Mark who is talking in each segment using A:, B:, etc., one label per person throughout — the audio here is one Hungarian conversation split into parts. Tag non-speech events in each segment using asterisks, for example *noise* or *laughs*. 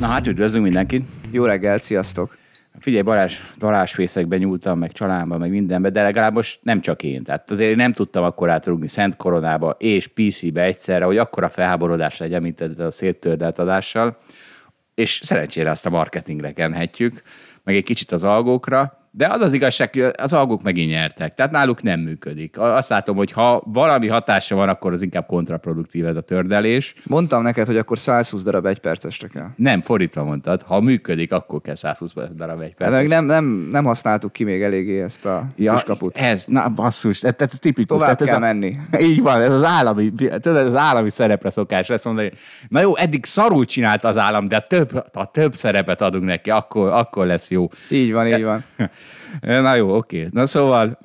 A: Na hát üdvözlünk mindenkit!
B: Jó reggel, sziasztok!
A: Figyelj, Balázs, darásfészekbe nyúltam, meg családba, meg mindenbe, de legalább most nem csak én. Tehát azért én nem tudtam akkor átrugni Szent Koronába és PC-be egyszerre, hogy akkora felháborodás legyen, mint a széttördelt adással. És szerencsére azt a marketingre kenhetjük, meg egy kicsit az algókra, de az az igazság, az algók megint nyertek. Tehát náluk nem működik. Azt látom, hogy ha valami hatása van, akkor az inkább kontraproduktív ez a tördelés.
B: Mondtam neked, hogy akkor 120 darab egy percesre kell.
A: Nem, fordítva mondtad. Ha működik, akkor kell 120 darab egy perces.
B: Meg nem, nem, nem használtuk ki még eléggé ezt a ja, kiskaput.
A: Ez, na basszus, ez, ez tipikus.
B: Tovább
A: tehát
B: kell
A: ez a,
B: menni. *laughs*
A: Így van, ez az állami, tudod, ez az állami szerepre szokás lesz mondani. Na jó, eddig szarul csinált az állam, de több, ha több szerepet adunk neki, akkor, akkor lesz jó.
B: Így van, így van. *laughs*
A: Na jó, oké. Na szóval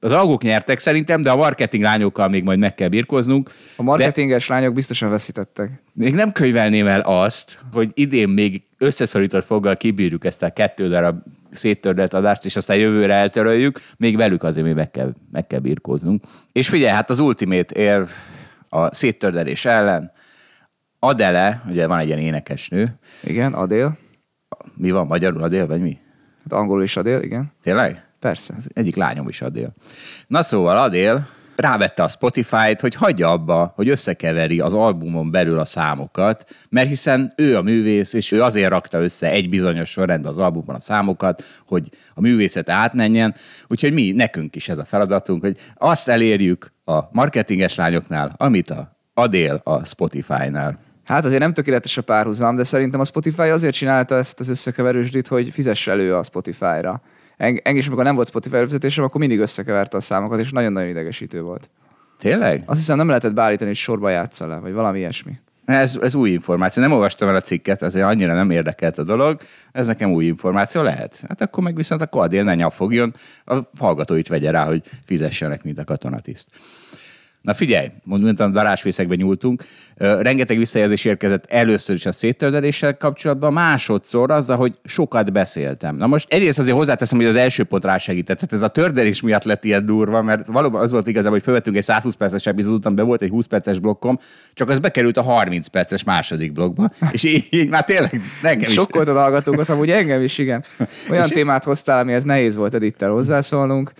A: az algók nyertek szerintem, de a marketing lányokkal még majd meg kell birkoznunk.
B: A marketinges de lányok biztosan veszítettek.
A: Még nem könyvelném el azt, hogy idén még összeszorított foggal kibírjuk ezt a kettő darab széttördelt adást, és aztán jövőre eltöröljük, még velük azért még meg kell, meg kell birkóznunk. És figyelj, hát az ultimate érv a széttördelés ellen, Adele, ugye van egy ilyen énekesnő.
B: Igen, Adél.
A: Mi van, magyarul Adél, vagy mi?
B: Hát angolul is Adél, igen.
A: Tényleg?
B: Persze.
A: Az egyik lányom is Adél. Na szóval Adél rávette a Spotify-t, hogy hagyja abba, hogy összekeveri az albumon belül a számokat, mert hiszen ő a művész, és ő azért rakta össze egy bizonyos sorrendben az albumon a számokat, hogy a művészet átmenjen. Úgyhogy mi, nekünk is ez a feladatunk, hogy azt elérjük a marketinges lányoknál, amit a Adél a Spotify-nál.
B: Hát azért nem tökéletes a párhuzam, de szerintem a Spotify azért csinálta ezt az összekeverősdit, hogy fizess elő a Spotify-ra. Engem is, amikor nem volt Spotify előfizetésem, akkor mindig összekeverte a számokat, és nagyon-nagyon idegesítő volt.
A: Tényleg?
B: Azt hiszem nem lehetett beállítani, hogy sorba játsza le, vagy valami ilyesmi.
A: Ez, ez új információ. Nem olvastam el a cikket, ezért annyira nem érdekelt a dolog. Ez nekem új információ lehet. Hát akkor meg viszont a Adél ne nyafogjon, a hallgatóit vegye rá, hogy fizessenek, mint a katonatiszt. Na figyelj, mondtam, a darásfészekbe nyúltunk. Rengeteg visszajelzés érkezett először is a széttördeléssel kapcsolatban, másodszor azzal, hogy sokat beszéltem. Na most egyrészt azért hozzáteszem, hogy az első pont rásegített. Tehát ez a tördelés miatt lett ilyen durva, mert valóban az volt igazából, hogy felvettünk egy 120 perces epizódot, után be volt egy 20 perces blokkom, csak az bekerült a 30 perces második blokkba. *laughs* És így, így már tényleg nekem is.
B: Sokkoltad a hallgatókat, amúgy engem is, igen. *laughs* Olyan témát hoztál, amihez nehéz volt Edittel hozzászólnunk.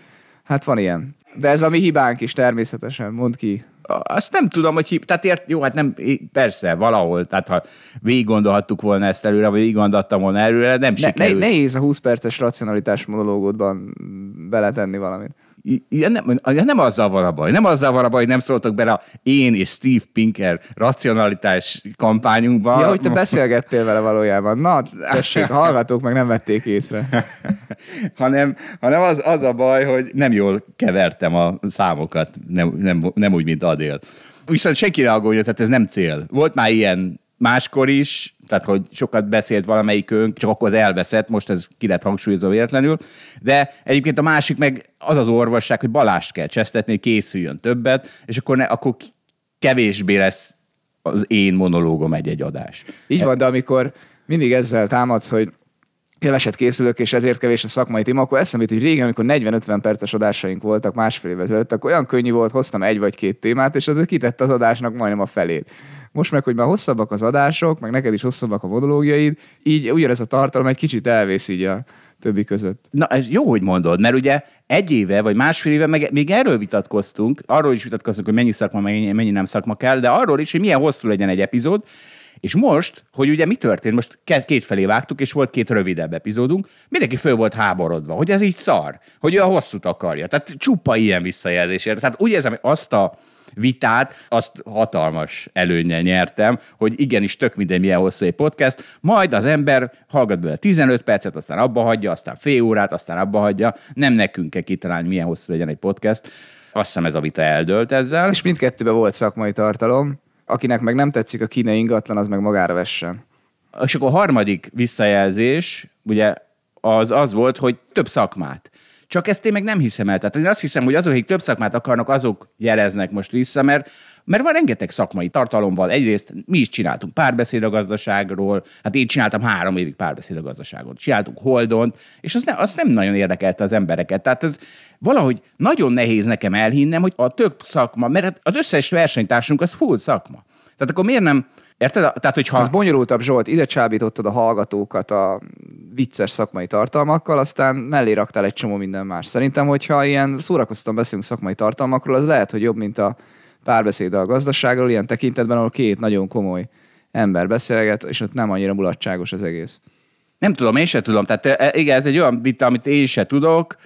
B: Hát van ilyen. De ez a mi hibánk is természetesen, mond ki.
A: Azt nem tudom, hogy hib... Tehát ért, jó, hát nem, persze, valahol, tehát ha végig gondolhattuk volna ezt előre, vagy végig gondoltam volna előre, nem
B: ne,
A: sikerült.
B: Ne, nehéz a 20 perces racionalitás monológodban beletenni valamit.
A: Ja, nem, nem azzal van a baj. Nem azzal van a baj, hogy nem szóltok bele a én és Steve Pinker racionalitás kampányunkba.
B: Ja, hogy te beszélgettél vele valójában. Na, tessék, hallgatók meg nem vették észre. *laughs*
A: hanem hanem az, az a baj, hogy nem jól kevertem a számokat, nem, nem, nem úgy, mint Adél. Viszont senki ne aggódjon, tehát ez nem cél. Volt már ilyen máskor is, tehát hogy sokat beszélt valamelyikünk, csak akkor az elveszett, most ez ki lett hangsúlyozva véletlenül, de egyébként a másik meg az az orvosság, hogy balást kell csesztetni, hogy készüljön többet, és akkor, ne, akkor kevésbé lesz az én monológom egy-egy adás.
B: Így van, de amikor mindig ezzel támadsz, hogy keveset készülök, és ezért kevés a szakmai téma, akkor eszembe jut, hogy régen, amikor 40-50 perces adásaink voltak másfél évvel ezelőtt, akkor olyan könnyű volt, hoztam egy vagy két témát, és az kitett az adásnak majdnem a felét. Most meg, hogy már hosszabbak az adások, meg neked is hosszabbak a monológiaid, így ugyanez a tartalom egy kicsit elvész így a többi között.
A: Na, ez jó, hogy mondod, mert ugye egy éve, vagy másfél éve meg, még erről vitatkoztunk, arról is vitatkoztunk, hogy mennyi szakma, mennyi, mennyi nem szakma kell, de arról is, hogy milyen hosszú legyen egy epizód, és most, hogy ugye mi történt, most két felé vágtuk, és volt két rövidebb epizódunk, mindenki föl volt háborodva, hogy ez így szar, hogy ő a hosszút akarja. Tehát csupa ilyen visszajelzésért. Tehát úgy érzem, hogy azt a vitát, azt hatalmas előnyel nyertem, hogy igenis tök minden milyen hosszú egy podcast, majd az ember hallgat bele 15 percet, aztán abba hagyja, aztán fél órát, aztán abba hagyja. Nem nekünk kell kitalálni, milyen hosszú legyen egy podcast. Azt hiszem ez a vita eldőlt ezzel.
B: És mindkettőben volt szakmai tartalom. Akinek meg nem tetszik a kínai ingatlan, az meg magára vessen.
A: És akkor a harmadik visszajelzés, ugye az az volt, hogy több szakmát. Csak ezt én meg nem hiszem el. Tehát én azt hiszem, hogy azok, akik több szakmát akarnak, azok jeleznek most vissza, mert, mert van rengeteg szakmai tartalomval. Egyrészt mi is csináltunk párbeszéd a gazdaságról, hát én csináltam három évig párbeszéd a gazdaságon. Csináltunk Holdon, és az, ne, az nem nagyon érdekelte az embereket. Tehát ez valahogy nagyon nehéz nekem elhinnem, hogy a több szakma, mert hát az összes versenytársunk az full szakma. Tehát akkor miért nem Érted? Tehát, hogyha...
B: Az bonyolultabb, Zsolt, ide csábítottad a hallgatókat a vicces szakmai tartalmakkal, aztán mellé raktál egy csomó minden más. Szerintem, hogyha ilyen szórakoztatóan beszélünk szakmai tartalmakról, az lehet, hogy jobb, mint a párbeszéd a gazdaságról, ilyen tekintetben, ahol két nagyon komoly ember beszélget, és ott nem annyira mulatságos az egész.
A: Nem tudom, én se tudom. Tehát e, igen, ez egy olyan vita, amit én se tudok.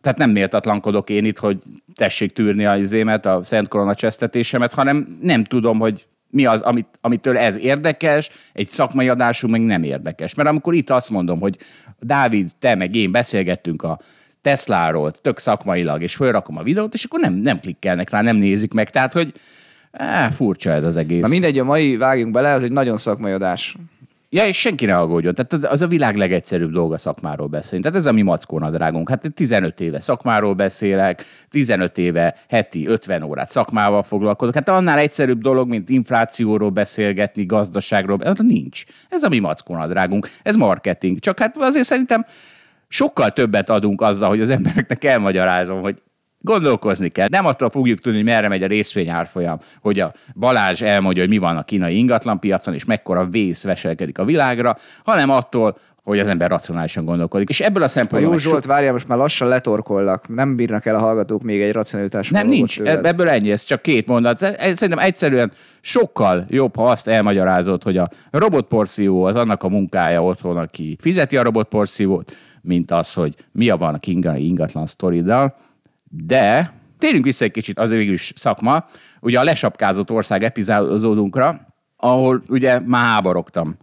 A: Tehát nem méltatlankodok én itt, hogy tessék tűrni az izémet, a Szent Korona csesztetésemet, hanem nem tudom, hogy mi az, amit, amitől ez érdekes, egy szakmai adású meg nem érdekes. Mert amikor itt azt mondom, hogy Dávid, te meg én beszélgettünk a Tesláról, tök szakmailag, és felrakom a videót, és akkor nem, nem klikkelnek rá, nem nézik meg. Tehát, hogy á, furcsa ez az egész.
B: Na mindegy, a mai vágjunk bele, az egy nagyon szakmai adás.
A: Ja, és senki ne aggódjon. Tehát az a világ legegyszerűbb dolga szakmáról beszélni. Tehát ez a mi mackónadrágunk. Hát 15 éve szakmáról beszélek, 15 éve heti 50 órát szakmával foglalkozok. Hát annál egyszerűbb dolog, mint inflációról beszélgetni, gazdaságról. Hát nincs. Ez a mi mackónadrágunk. Ez marketing. Csak hát azért szerintem sokkal többet adunk azzal, hogy az embereknek elmagyarázom, hogy Gondolkozni kell. Nem attól fogjuk tudni, hogy merre megy a részvényárfolyam, hogy a Balázs elmondja, hogy mi van a kínai ingatlanpiacon, és mekkora vész veselkedik a világra, hanem attól, hogy az ember racionálisan gondolkodik. És ebből a szempontból...
B: Jó Zsolt, várjál, most már lassan letorkollak. Nem bírnak el a hallgatók még egy racionalitás.
A: Nem, nincs. Tőled. Ebből ennyi, ez csak két mondat. Szerintem egyszerűen sokkal jobb, ha azt elmagyarázod, hogy a robotporszívó az annak a munkája otthon, aki fizeti a robotporszívót, mint az, hogy mi a van a kínai ingatlan sztoriddal de térjünk vissza egy kicsit az végül is szakma, ugye a lesapkázott ország epizódunkra, ahol ugye már háborogtam.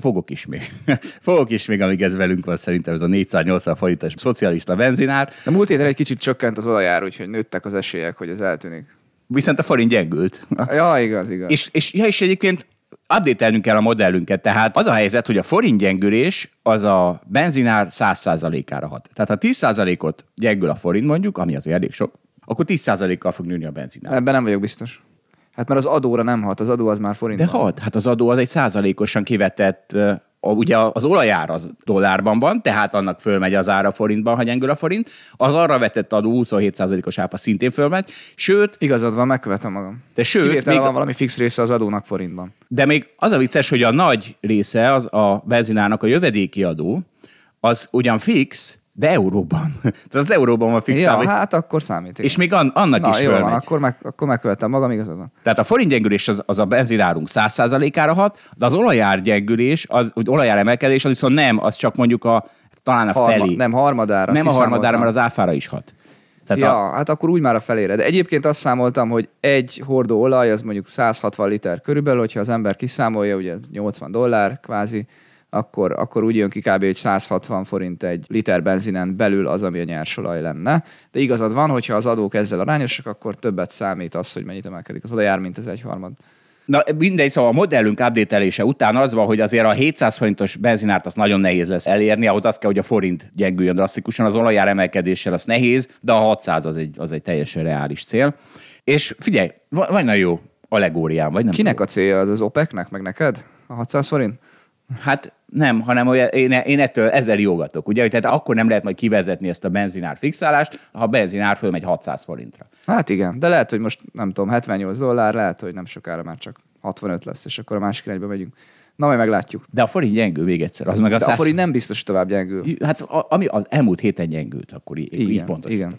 A: Fogok is még. *laughs* Fogok is még, amíg ez velünk van, szerintem ez a 480 forintos szocialista benzinár.
B: A múlt héten egy kicsit csökkent az olajár, úgyhogy nőttek az esélyek, hogy ez eltűnik.
A: Viszont a forint gyengült.
B: Ja, igaz, igaz.
A: És, és, ja, és egyébként update kell a modellünket. Tehát az a helyzet, hogy a forint gyengülés az a benzinár 100%-ára hat. Tehát ha 10%-ot gyengül a forint mondjuk, ami azért elég sok, akkor 10%-kal fog nőni a benzinár.
B: Ebben nem vagyok biztos. Hát mert az adóra nem hat, az adó az már forint.
A: De hat, hát az adó az egy százalékosan kivetett a, ugye az olajár az dollárban van, tehát annak fölmegy az ára forintban, ha gyengül a forint. Az arra vetett adó 27%-os áfa szintén fölmegy, sőt...
B: Igazad van, megkövetem magam. De sőt... még, van valami fix része az adónak forintban.
A: De még az a vicces, hogy a nagy része az a benzinának a jövedéki adó, az ugyan fix, de euróban. *laughs* Tehát az euróban van fixálva.
B: Ja, hát akkor számít.
A: Igen. És még an, annak
B: Na,
A: is
B: jó van, akkor, meg, akkor megkövetem magam, igazad van.
A: Tehát a forint gyengülés az, az a benzinárunk 100%-ára hat, de az olajár gyengülés, az, úgy olajár emelkedés, az viszont nem, az csak mondjuk a talán a Harma, felé.
B: Nem, harmadára.
A: Nem a harmadára, mert az áfára is hat.
B: Tehát ja, a... hát akkor úgy már a felére. De egyébként azt számoltam, hogy egy hordó olaj az mondjuk 160 liter körülbelül, hogyha az ember kiszámolja, ugye 80 dollár kvázi, akkor, akkor úgy jön ki kb. hogy 160 forint egy liter benzinen belül az, ami a nyersolaj lenne. De igazad van, hogyha az adók ezzel arányosak, akkor többet számít az, hogy mennyit emelkedik az olajár, mint az egyharmad.
A: Na mindegy, szóval a modellünk update után az van, hogy azért a 700 forintos benzinárt az nagyon nehéz lesz elérni, ahhoz az kell, hogy a forint gyengüljön drasztikusan, az olajár emelkedéssel az nehéz, de a 600 az egy, az egy teljesen reális cél. És figyelj, vagy nagyon jó allegóriám, vagy nem
B: Kinek tudom. a célja az, az OPEC-nek, meg neked? A 600 forint?
A: Hát nem, hanem olyan, én, én ettől ezzel jogatok, ugye, tehát akkor nem lehet majd kivezetni ezt a benzinár fixálást, ha a benzinár fölmegy 600 forintra.
B: Hát igen, de lehet, hogy most nem tudom, 78 dollár, lehet, hogy nem sokára már csak 65 lesz, és akkor a másik irányba megyünk. Na, majd meglátjuk.
A: De a forint gyengül még egyszer. Az meg a,
B: De 100... a forint nem biztos, tovább gyengül.
A: Hát ami az elmúlt héten gyengült, akkor így, igen, így pontos. Igen.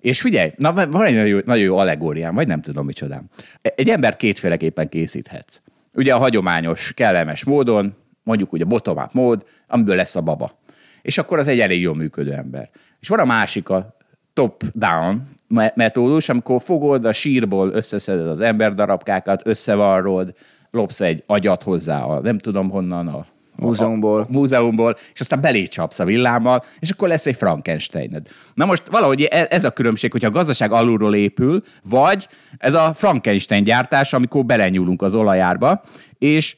A: És figyelj, na, van egy nagyon jó, nagyon jó allegóriám, vagy nem tudom micsodám. Egy embert kétféleképpen készíthetsz. Ugye a hagyományos, kellemes módon, mondjuk ugye bottom mód, amiből lesz a baba. És akkor az egy elég jól működő ember. És van a másik, a top-down metódus, amikor fogod a sírból, összeszeded az emberdarabkákat, összevarrod, lopsz egy agyat hozzá, a, nem tudom honnan, a
B: Múzeumból.
A: A, a múzeumból, és aztán belé csapsz a villámmal, és akkor lesz egy Frankensteined. Na most valahogy e- ez a különbség, hogyha a gazdaság alulról épül, vagy ez a Frankenstein gyártás, amikor belenyúlunk az olajárba, és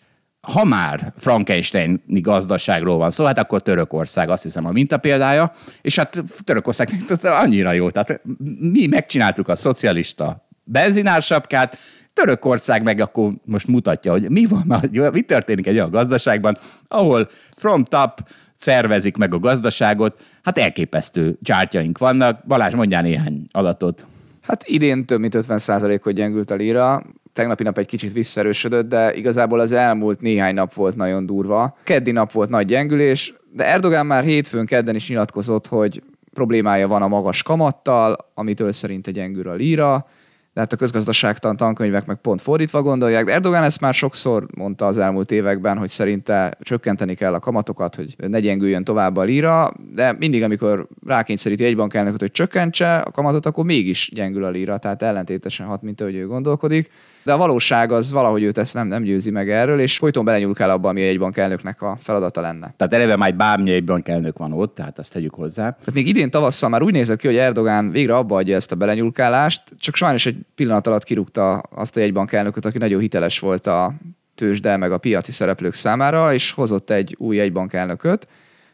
A: ha már Frankensteini gazdaságról van szó, hát akkor Törökország azt hiszem a mintapéldája, és hát Törökország *laughs* annyira jó. Tehát mi megcsináltuk a szocialista benzinársapkát, Törökország meg akkor most mutatja, hogy mi van, *laughs* mi történik egy olyan gazdaságban, ahol from top szervezik meg a gazdaságot, hát elképesztő csártyaink vannak. Balázs, mondjál néhány adatot.
B: Hát idén több mint 50%-ot gyengült a lira, tegnapi nap egy kicsit visszerősödött, de igazából az elmúlt néhány nap volt nagyon durva. Keddi nap volt nagy gyengülés, de Erdogán már hétfőn kedden is nyilatkozott, hogy problémája van a magas kamattal, amitől szerinte gyengül a lira, de hát a közgazdaságtan tankönyvek meg pont fordítva gondolják. De Erdogan ezt már sokszor mondta az elmúlt években, hogy szerinte csökkenteni kell a kamatokat, hogy ne gyengüljön tovább a lira, de mindig, amikor rákényszeríti egy bankelnököt, hogy csökkentse a kamatot, akkor mégis gyengül a lira, tehát ellentétesen hat, mint ahogy ő gondolkodik de a valóság az valahogy őt ezt nem, nem győzi meg erről, és folyton belenyúl kell abba, ami egy bankelnöknek a feladata lenne.
A: Tehát eleve már bármi egy bankelnök van ott, tehát azt tegyük hozzá.
B: Tehát még idén tavasszal már úgy nézett ki, hogy Erdogán végre abba adja ezt a belenyúlkálást, csak sajnos egy pillanat alatt kirúgta azt a egy bankelnököt, aki nagyon hiteles volt a tőzsde meg a piaci szereplők számára, és hozott egy új egybankelnököt,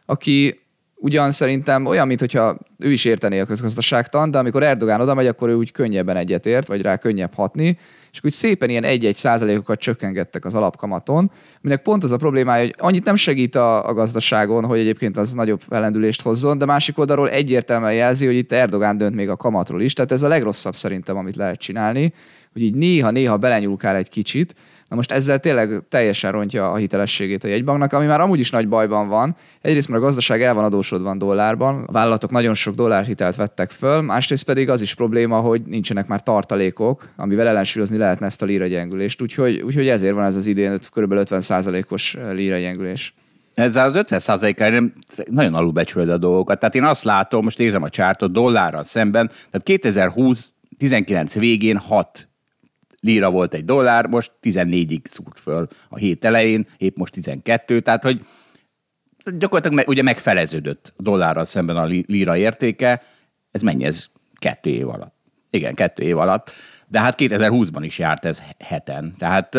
B: aki ugyan szerintem olyan, mintha ő is értené a közgazdaságtan, de amikor Erdogán oda megy, akkor ő úgy könnyebben egyetért, vagy rá könnyebb hatni, és úgy szépen ilyen egy-egy százalékokat csökkengettek az alapkamaton, minek pont az a problémája, hogy annyit nem segít a, a gazdaságon, hogy egyébként az nagyobb felendülést hozzon, de másik oldalról egyértelműen jelzi, hogy itt Erdogán dönt még a kamatról is, tehát ez a legrosszabb szerintem, amit lehet csinálni, hogy így néha-néha belenyúlkál egy kicsit, Na most ezzel tényleg teljesen rontja a hitelességét a jegybanknak, ami már amúgy is nagy bajban van. Egyrészt mert a gazdaság el van adósodva dollárban, a vállalatok nagyon sok dollárhitelt vettek föl, másrészt pedig az is probléma, hogy nincsenek már tartalékok, amivel ellensúlyozni lehetne ezt a líra gyengülést. Úgyhogy, úgyhogy ezért van ez az idén kb. 50%-os líra gyengülés.
A: Ezzel az 50 százalékkal nagyon alulbecsülöd a dolgokat. Tehát én azt látom, most nézem a csártot dollárral szemben, tehát 2020 19 végén 6 lira volt egy dollár, most 14-ig szúrt föl a hét elején, épp most 12, tehát hogy gyakorlatilag ugye megfeleződött dollárral szemben a lira értéke, ez mennyi ez? Kettő év alatt. Igen, kettő év alatt. De hát 2020-ban is járt ez heten. Tehát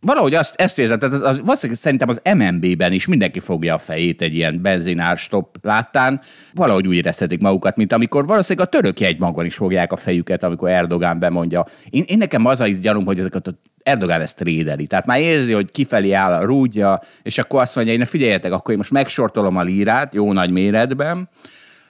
A: valahogy azt, ezt érzem, tehát az, az, valószínűleg szerintem az MNB-ben is mindenki fogja a fejét egy ilyen benzinár stop láttán, valahogy úgy érezhetik magukat, mint amikor valószínűleg a török jegymagban is fogják a fejüket, amikor Erdogán bemondja. Én, én nekem az a gyanúm, hogy ezeket a Erdogan ezt rédeli. Tehát már érzi, hogy kifelé áll a rúdja, és akkor azt mondja, hogy figyeljetek, akkor én most megsortolom a lírát jó nagy méretben,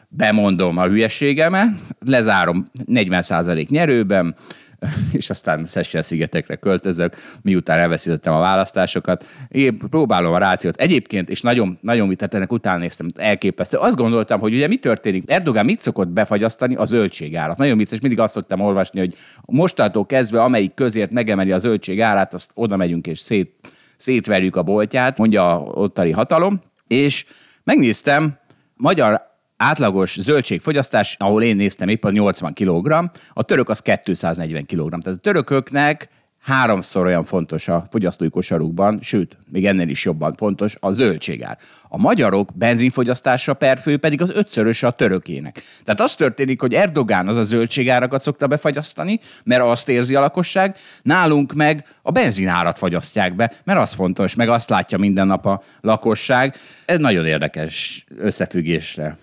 A: bemondom a hülyeségemet, lezárom 40% nyerőben, *laughs* és aztán Szesel szigetekre költözök, miután elveszítettem a választásokat. Én próbálom a rációt. Egyébként, és nagyon, nagyon tehát ennek után néztem, elképesztő. Azt gondoltam, hogy ugye mi történik? Erdogán mit szokott befagyasztani? A zöldségárat. Nagyon vicces, mindig azt szoktam olvasni, hogy mostantól kezdve, amelyik közért megemeli a zöldség árát, azt oda megyünk és szét, szétverjük a boltját, mondja a ottani hatalom. És megnéztem, magyar átlagos zöldségfogyasztás, ahol én néztem épp, az 80 kg, a török az 240 kg. Tehát a törököknek háromszor olyan fontos a fogyasztói kosarukban, sőt, még ennél is jobban fontos a zöldségár. A magyarok benzinfogyasztása per fő pedig az ötszörös a törökének. Tehát az történik, hogy Erdogán az a zöldségárakat szokta befagyasztani, mert azt érzi a lakosság, nálunk meg a benzinárat fagyasztják be, mert az fontos, meg azt látja minden nap a lakosság. Ez nagyon érdekes összefüggésre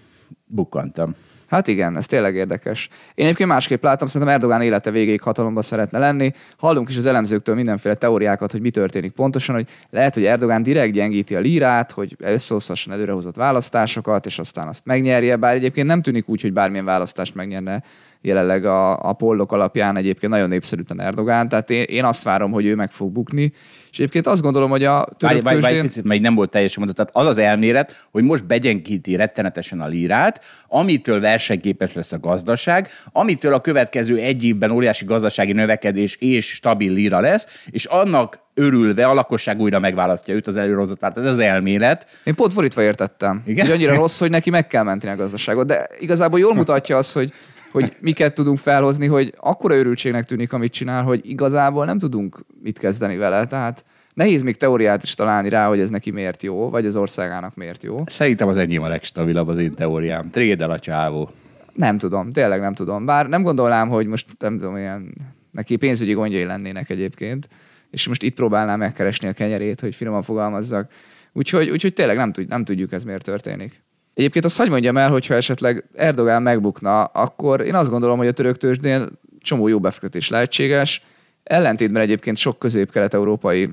A: bukkantam.
B: Hát igen, ez tényleg érdekes. Én egyébként másképp látom, szerintem Erdogán élete végéig hatalomban szeretne lenni. Hallunk is az elemzőktől mindenféle teóriákat, hogy mi történik pontosan, hogy lehet, hogy Erdogán direkt gyengíti a lírát, hogy összehozhasson előrehozott választásokat, és aztán azt megnyerje, bár egyébként nem tűnik úgy, hogy bármilyen választást megnyerne jelenleg a, a pollok alapján egyébként nagyon népszerűtlen Erdogán, tehát én, én azt várom, hogy ő meg fog bukni, és egyébként azt gondolom, hogy a török
A: várj, várj, várj, mert nem volt teljesen mondat. Tehát az az elmélet, hogy most begyengíti rettenetesen a lírát, amitől versenyképes lesz a gazdaság, amitől a következő egy évben óriási gazdasági növekedés és stabil líra lesz, és annak örülve a lakosság újra megválasztja őt az előrozott Ez az elmélet.
B: Én pont fordítva értettem. Igen? Hogy annyira rossz, hogy neki meg kell menteni a gazdaságot. De igazából jól mutatja az, hogy hogy miket tudunk felhozni, hogy akkora őrültségnek tűnik, amit csinál, hogy igazából nem tudunk mit kezdeni vele. Tehát nehéz még teóriát is találni rá, hogy ez neki miért jó, vagy az országának miért jó.
A: Szerintem az enyém a legstabilabb az én teóriám. Trédel a csávó.
B: Nem tudom, tényleg nem tudom. Bár nem gondolnám, hogy most nem tudom, ilyen neki pénzügyi gondjai lennének egyébként, és most itt próbálnám megkeresni a kenyerét, hogy finoman fogalmazzak. Úgyhogy, úgyhogy tényleg nem, tud, nem tudjuk ez miért történik. Egyébként azt hagy mondjam el, hogyha esetleg Erdogán megbukna, akkor én azt gondolom, hogy a török tőzsdén csomó jó befektetés lehetséges. Ellentétben egyébként sok közép-kelet-európai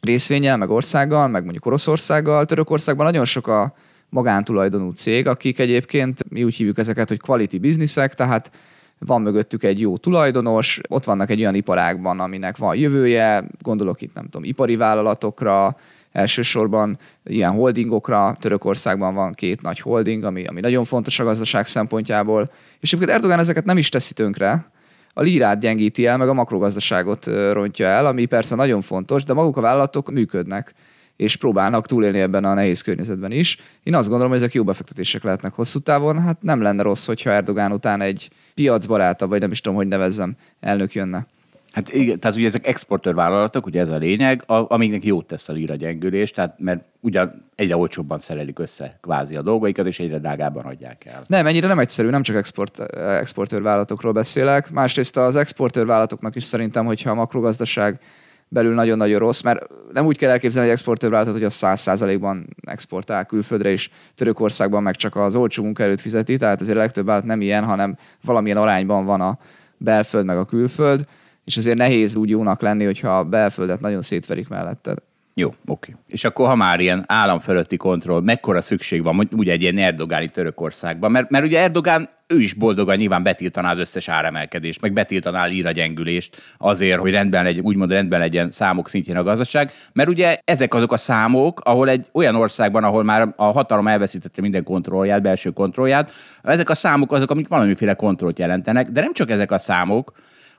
B: részvényel, meg országgal, meg mondjuk Oroszországgal. Törökországban nagyon sok a magántulajdonú cég, akik egyébként, mi úgy hívjuk ezeket, hogy quality businessek, tehát van mögöttük egy jó tulajdonos, ott vannak egy olyan iparágban, aminek van jövője, gondolok itt nem tudom, ipari vállalatokra, elsősorban ilyen holdingokra. Törökországban van két nagy holding, ami, ami nagyon fontos a gazdaság szempontjából. És egyébként Erdogan ezeket nem is teszi tönkre, a lírát gyengíti el, meg a makrogazdaságot rontja el, ami persze nagyon fontos, de maguk a vállalatok működnek és próbálnak túlélni ebben a nehéz környezetben is. Én azt gondolom, hogy ezek jó befektetések lehetnek hosszú távon. Hát nem lenne rossz, hogyha Erdogán után egy piacbaráta, vagy nem is tudom, hogy nevezzem, elnök jönne.
A: Hát igen, tehát ugye ezek exportőrvállalatok, ugye ez a lényeg, a, amiknek jót tesz a lira gyengülés, tehát mert ugyan egyre olcsóbban szerelik össze kvázi a dolgaikat, és egyre drágábban adják el.
B: Nem, ennyire nem egyszerű, nem csak export, exportőrvállalatokról beszélek. Másrészt az exportőrvállalatoknak is szerintem, hogyha a makrogazdaság belül nagyon-nagyon rossz, mert nem úgy kell elképzelni egy exportőrvállalatot, hogy az 100%-ban exportál külföldre, és Törökországban meg csak az olcsó munkaerőt fizeti, tehát azért a legtöbb vállalat nem ilyen, hanem valamilyen arányban van a belföld meg a külföld és azért nehéz úgy jónak lenni, hogyha a belföldet nagyon szétverik melletted.
A: Jó, oké. És akkor, ha már ilyen állam fölötti kontroll, mekkora szükség van ugye egy ilyen erdogáni Törökországban? Mert, mert ugye Erdogán ő is boldogan nyilván betiltaná az összes áremelkedést, meg betiltaná a gyengülést azért, hogy rendben legyen, úgymond rendben legyen számok szintjén a gazdaság. Mert ugye ezek azok a számok, ahol egy olyan országban, ahol már a hatalom elveszítette minden kontrollját, belső kontrollját, ezek a számok azok, amik valamiféle kontrollt jelentenek, de nem csak ezek a számok,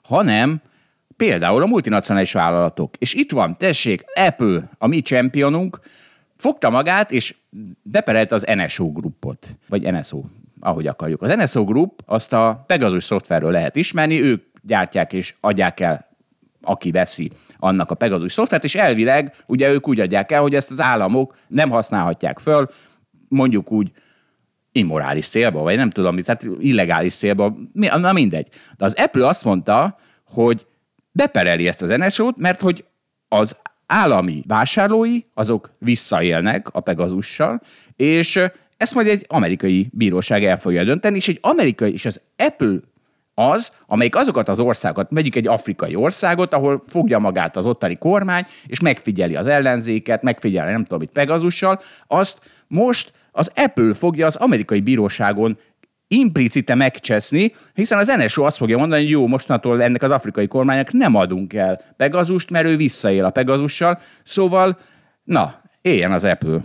A: hanem Például a multinacionális vállalatok. És itt van, tessék, Apple, a mi championunk, fogta magát, és beperelte az NSO grupot, vagy NSO, ahogy akarjuk. Az NSO Group azt a Pegasus szoftverről lehet ismerni, ők gyártják és adják el, aki veszi annak a Pegasus szoftvert, és elvileg ugye ők úgy adják el, hogy ezt az államok nem használhatják föl, mondjuk úgy immorális célba, vagy nem tudom, tehát illegális célba, na mindegy. De az Apple azt mondta, hogy bepereli ezt az NSO-t, mert hogy az állami vásárlói, azok visszaélnek a Pegasussal, és ezt majd egy amerikai bíróság el fogja dönteni, és egy amerikai, és az Apple az, amelyik azokat az országokat, megyük egy afrikai országot, ahol fogja magát az ottani kormány, és megfigyeli az ellenzéket, megfigyeli nem tudom mit Pegasussal, azt most az Apple fogja az amerikai bíróságon implicite megcseszni, hiszen az NSO azt fogja mondani, hogy jó, mostantól ennek az afrikai kormánynak nem adunk el Pegazust, mert ő visszaél a Pegazussal, szóval, na, éljen az Apple.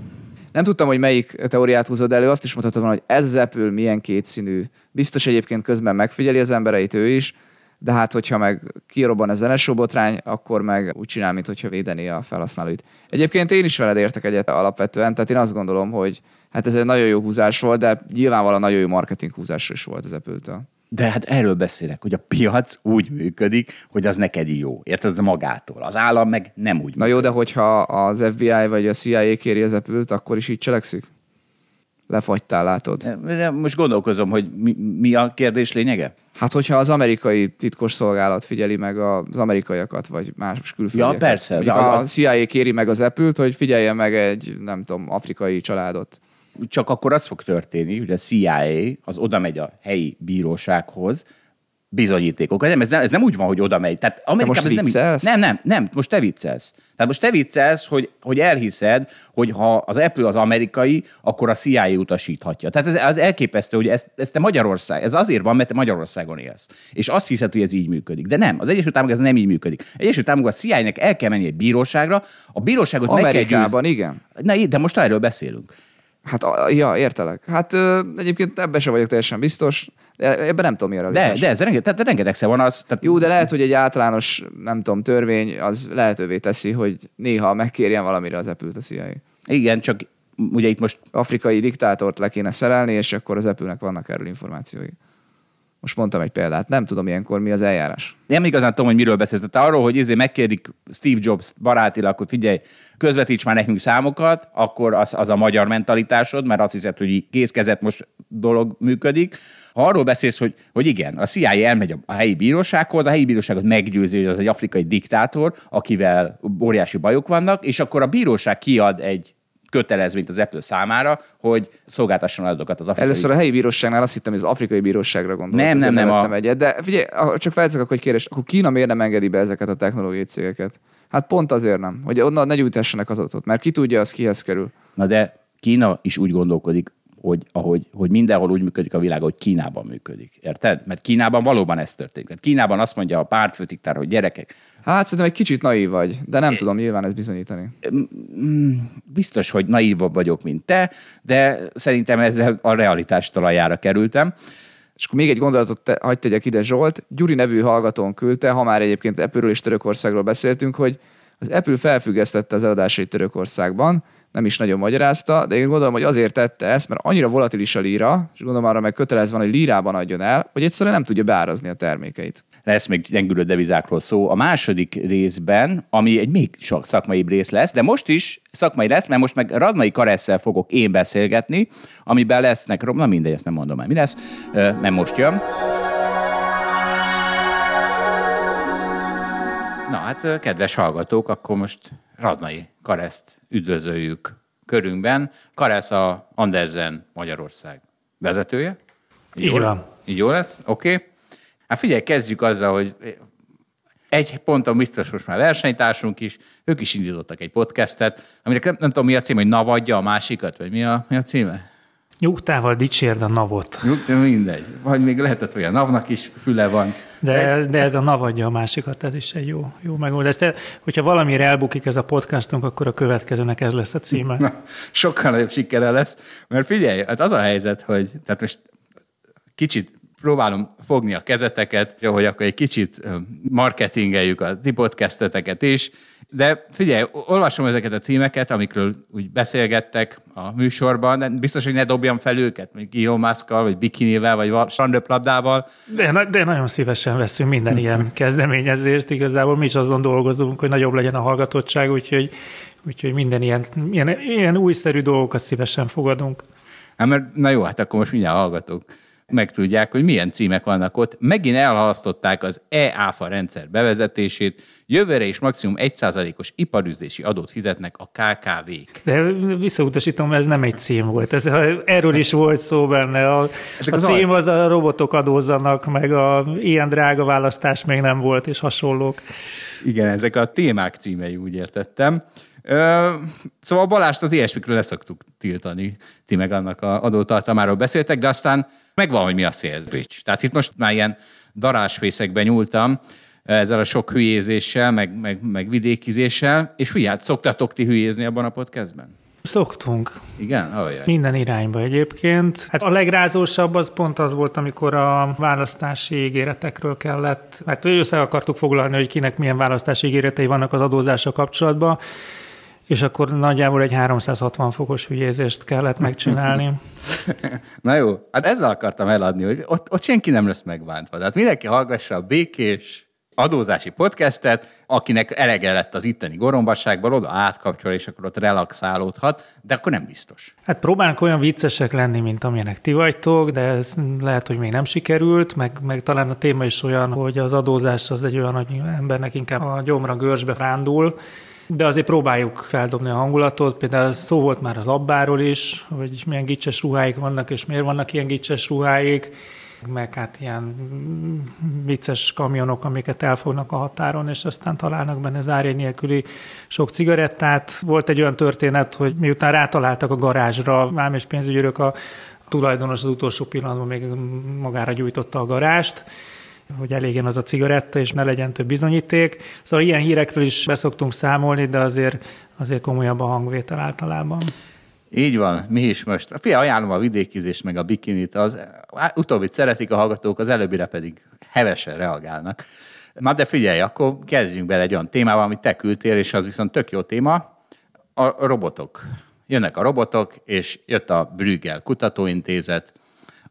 B: Nem tudtam, hogy melyik teóriát húzod elő, azt is mondhatod hogy ez az Apple milyen kétszínű. Biztos egyébként közben megfigyeli az embereit ő is, de hát, hogyha meg kirobban ez NSO botrány, akkor meg úgy csinál, mintha védené a felhasználóit. Egyébként én is veled értek egyet alapvetően, tehát én azt gondolom, hogy hát ez egy nagyon jó húzás volt, de nyilvánvalóan nagyon jó marketing húzás is volt az apple
A: De hát erről beszélek, hogy a piac úgy működik, hogy az neked jó. Érted? Ez magától. Az állam meg nem úgy
B: Na működik. jó, de hogyha az FBI vagy a CIA kéri az apple akkor is így cselekszik? Lefagytál, látod.
A: De most gondolkozom, hogy mi, mi a kérdés lényege?
B: Hát, hogyha az amerikai titkos szolgálat figyeli meg az amerikaiakat, vagy más külföldieket.
A: Ja, persze.
B: de az, az... a CIA kéri meg az Apple-t, hogy figyelje meg egy, nem tudom, afrikai családot
A: csak akkor az fog történni, hogy a CIA az oda megy a helyi bírósághoz, bizonyítékokat. Nem, ez, nem, ez nem úgy van, hogy oda megy. Tehát
B: Amerikában most ez
A: nem, nem, nem, nem, most te viccelsz. Tehát most te viccelsz, hogy, hogy elhiszed, hogy ha az Apple az amerikai, akkor a CIA utasíthatja. Tehát ez az elképesztő, hogy ez, ez te Magyarország, ez azért van, mert te Magyarországon élsz. És azt hiszed, hogy ez így működik. De nem, az Egyesült Államok ez nem így működik. Egyesült Államok a CIA-nek el kell menni egy bíróságra, a bíróságot
B: Amerikában,
A: meg kell győzni.
B: igen.
A: Na, de most erről beszélünk.
B: Hát, ja, értelek. Hát egyébként ebben sem vagyok teljesen biztos. Ebben nem tudom, mi a
A: De, de ez rengeteg, tehát rengetegszer van az. Tehát...
B: Jó, de lehet, hogy egy általános, nem tudom, törvény az lehetővé teszi, hogy néha megkérjen valamire az apple a CIA.
A: Igen, csak ugye itt most...
B: Afrikai diktátort le kéne szerelni, és akkor az apple vannak erről információi. Most mondtam egy példát, nem tudom ilyenkor mi az eljárás.
A: Nem igazán tudom, hogy miről beszélsz. Tehát arról, hogy izé megkérdik Steve Jobs barátilag, hogy figyelj, közvetíts már nekünk számokat, akkor az, az a magyar mentalitásod, mert azt hiszed, hogy kézkezet most dolog működik. Ha arról beszélsz, hogy, hogy igen, a CIA elmegy a helyi bírósághoz, a helyi bíróságot meggyőzi, hogy az egy afrikai diktátor, akivel óriási bajok vannak, és akkor a bíróság kiad egy kötelezvényt az Apple számára, hogy szolgáltasson adatokat az afrikai...
B: Először a helyi bíróságnál azt hittem, hogy az afrikai bíróságra gondolt.
A: Nem, nem, nem, a-
B: Egyet. De figyelj, csak felteszek akkor egy kérdést, akkor Kína miért nem engedi be ezeket a technológiai cégeket? Hát pont azért nem, hogy onnan ne gyűjtessenek az adatot, mert ki tudja, az kihez kerül.
A: Na de Kína is úgy gondolkodik, hogy, ahogy, hogy mindenhol úgy működik a világ, hogy Kínában működik. Érted? Mert Kínában valóban ez történik. Tehát Kínában azt mondja a pártfőtiktár, hogy gyerekek,
B: Hát szerintem egy kicsit naív vagy, de nem tudom nyilván ezt bizonyítani.
A: biztos, hogy naívabb vagyok, mint te, de szerintem ezzel a realitás talajára kerültem.
B: És akkor még egy gondolatot te, hagyd tegyek ide, Zsolt. Gyuri nevű hallgatón küldte, ha már egyébként Apple-ről és Törökországról beszéltünk, hogy az Apple felfüggesztette az eladásait Törökországban, nem is nagyon magyarázta, de én gondolom, hogy azért tette ezt, mert annyira volatilis a líra, és gondolom arra meg kötelezve van, hogy lírában adjon el, hogy egyszerűen nem tudja beárazni a termékeit.
A: lesz még gyengülő devizákról szó. A második részben, ami egy még sok szakmai rész lesz, de most is szakmai lesz, mert most meg Radnai Karesszel fogok én beszélgetni, amiben lesznek, na mindegy, ezt nem mondom el, mi lesz, mert most jön. Hát, kedves hallgatók, akkor most Radnai Kareszt üdvözöljük körünkben. Karesz a Andersen Magyarország vezetője.
C: Így van.
A: Így jó lesz? Oké. Okay. Hát figyelj, kezdjük azzal, hogy egy ponton biztos most már versenytársunk is, ők is indítottak egy podcastet, aminek nem, nem tudom mi a cím, hogy navadja a másikat, vagy mi a, mi a címe?
C: Nyugtával dicsérd a navot.
A: De mindegy. Vagy még lehetett, a navnak is füle van.
C: De, de ez a navadja a másikat, ez is egy jó, jó megoldás. De hogyha valamire elbukik ez a podcastunk, akkor a következőnek ez lesz a címe.
A: Na, sokkal nagyobb sikere lesz. Mert figyelj, hát az a helyzet, hogy tehát most kicsit próbálom fogni a kezeteket, hogy akkor egy kicsit marketingeljük a ti podcasteteket is, de figyelj, olvasom ezeket a címeket, amikről úgy beszélgettek a műsorban, de biztos, hogy ne dobjam fel őket, mondjuk Elon Musk-kal, vagy bikinivel, vagy val- strandöplabdával.
C: De, de nagyon szívesen veszünk minden ilyen *laughs* kezdeményezést. Igazából mi is azon dolgozunk, hogy nagyobb legyen a hallgatottság, úgyhogy, úgyhogy minden ilyen, ilyen, ilyen újszerű dolgokat szívesen fogadunk.
A: Hát mert, na jó, hát akkor most mindjárt hallgatók megtudják, hogy milyen címek vannak ott. Megint elhalasztották az e-áfa rendszer bevezetését, jövőre is maximum 1%-os iparüzési adót fizetnek a KKV-k.
C: De visszautasítom, ez nem egy cím volt. Ez, erről is volt szó benne. A,
A: Ezek
C: a cím az a robotok adózzanak, meg a ilyen drága választás még nem volt, és hasonlók.
A: Igen, ezek a témák címei, úgy értettem. Ö, szóval Balást az ilyesmikről leszoktuk tiltani, ti meg annak a adótartalmáról beszéltek, de aztán megvan, hogy mi a sales bridge. Tehát itt most már ilyen darásfészekben nyúltam ezzel a sok hülyézéssel, meg, meg, meg vidékizéssel, és fiát, szoktatok ti hülyézni abban a podcastben?
C: Szoktunk.
A: Igen? Ajaj.
C: Minden irányba egyébként. Hát a legrázósabb az pont az volt, amikor a választási ígéretekről kellett, mert össze akartuk foglalni, hogy kinek milyen választási ígéretei vannak az adózással kapcsolatban, és akkor nagyjából egy 360 fokos hülyézést kellett megcsinálni. *laughs*
A: Na jó, hát ezzel akartam eladni, hogy ott, ott senki nem lesz megbántva. Tehát mindenki hallgassa a békés adózási podcastet, akinek elege lett az itteni gorombasságból, oda átkapcsol, és akkor ott relaxálódhat, de akkor nem biztos.
C: Hát próbálunk olyan viccesek lenni, mint amilyenek ti vagytok, de ez lehet, hogy még nem sikerült, meg, meg talán a téma is olyan, hogy az adózás az egy olyan, hogy embernek inkább a gyomra görcsbe rándul, de azért próbáljuk feldobni a hangulatot. Például szó volt már az abbáról is, hogy milyen gicses ruháik vannak, és miért vannak ilyen gicses ruháik, meg hát ilyen vicces kamionok, amiket elfognak a határon, és aztán találnak benne zárjegy nélküli sok cigarettát. Volt egy olyan történet, hogy miután rátaláltak a garázsra, vám és pénzügyőrök a tulajdonos az utolsó pillanatban még magára gyújtotta a garást, hogy elégjen az a cigaretta, és ne legyen több bizonyíték. Szóval ilyen hírekről is beszoktunk számolni, de azért, azért komolyabb a hangvétel általában.
A: Így van, mi is most. Fia, ajánlom a vidékizést, meg a bikinit, az utóbbit szeretik a hallgatók, az előbbire pedig hevesen reagálnak. Na de figyelj, akkor kezdjünk bele egy olyan témával, amit te küldtél, és az viszont tök jó téma, a robotok. Jönnek a robotok, és jött a Brüggel Kutatóintézet,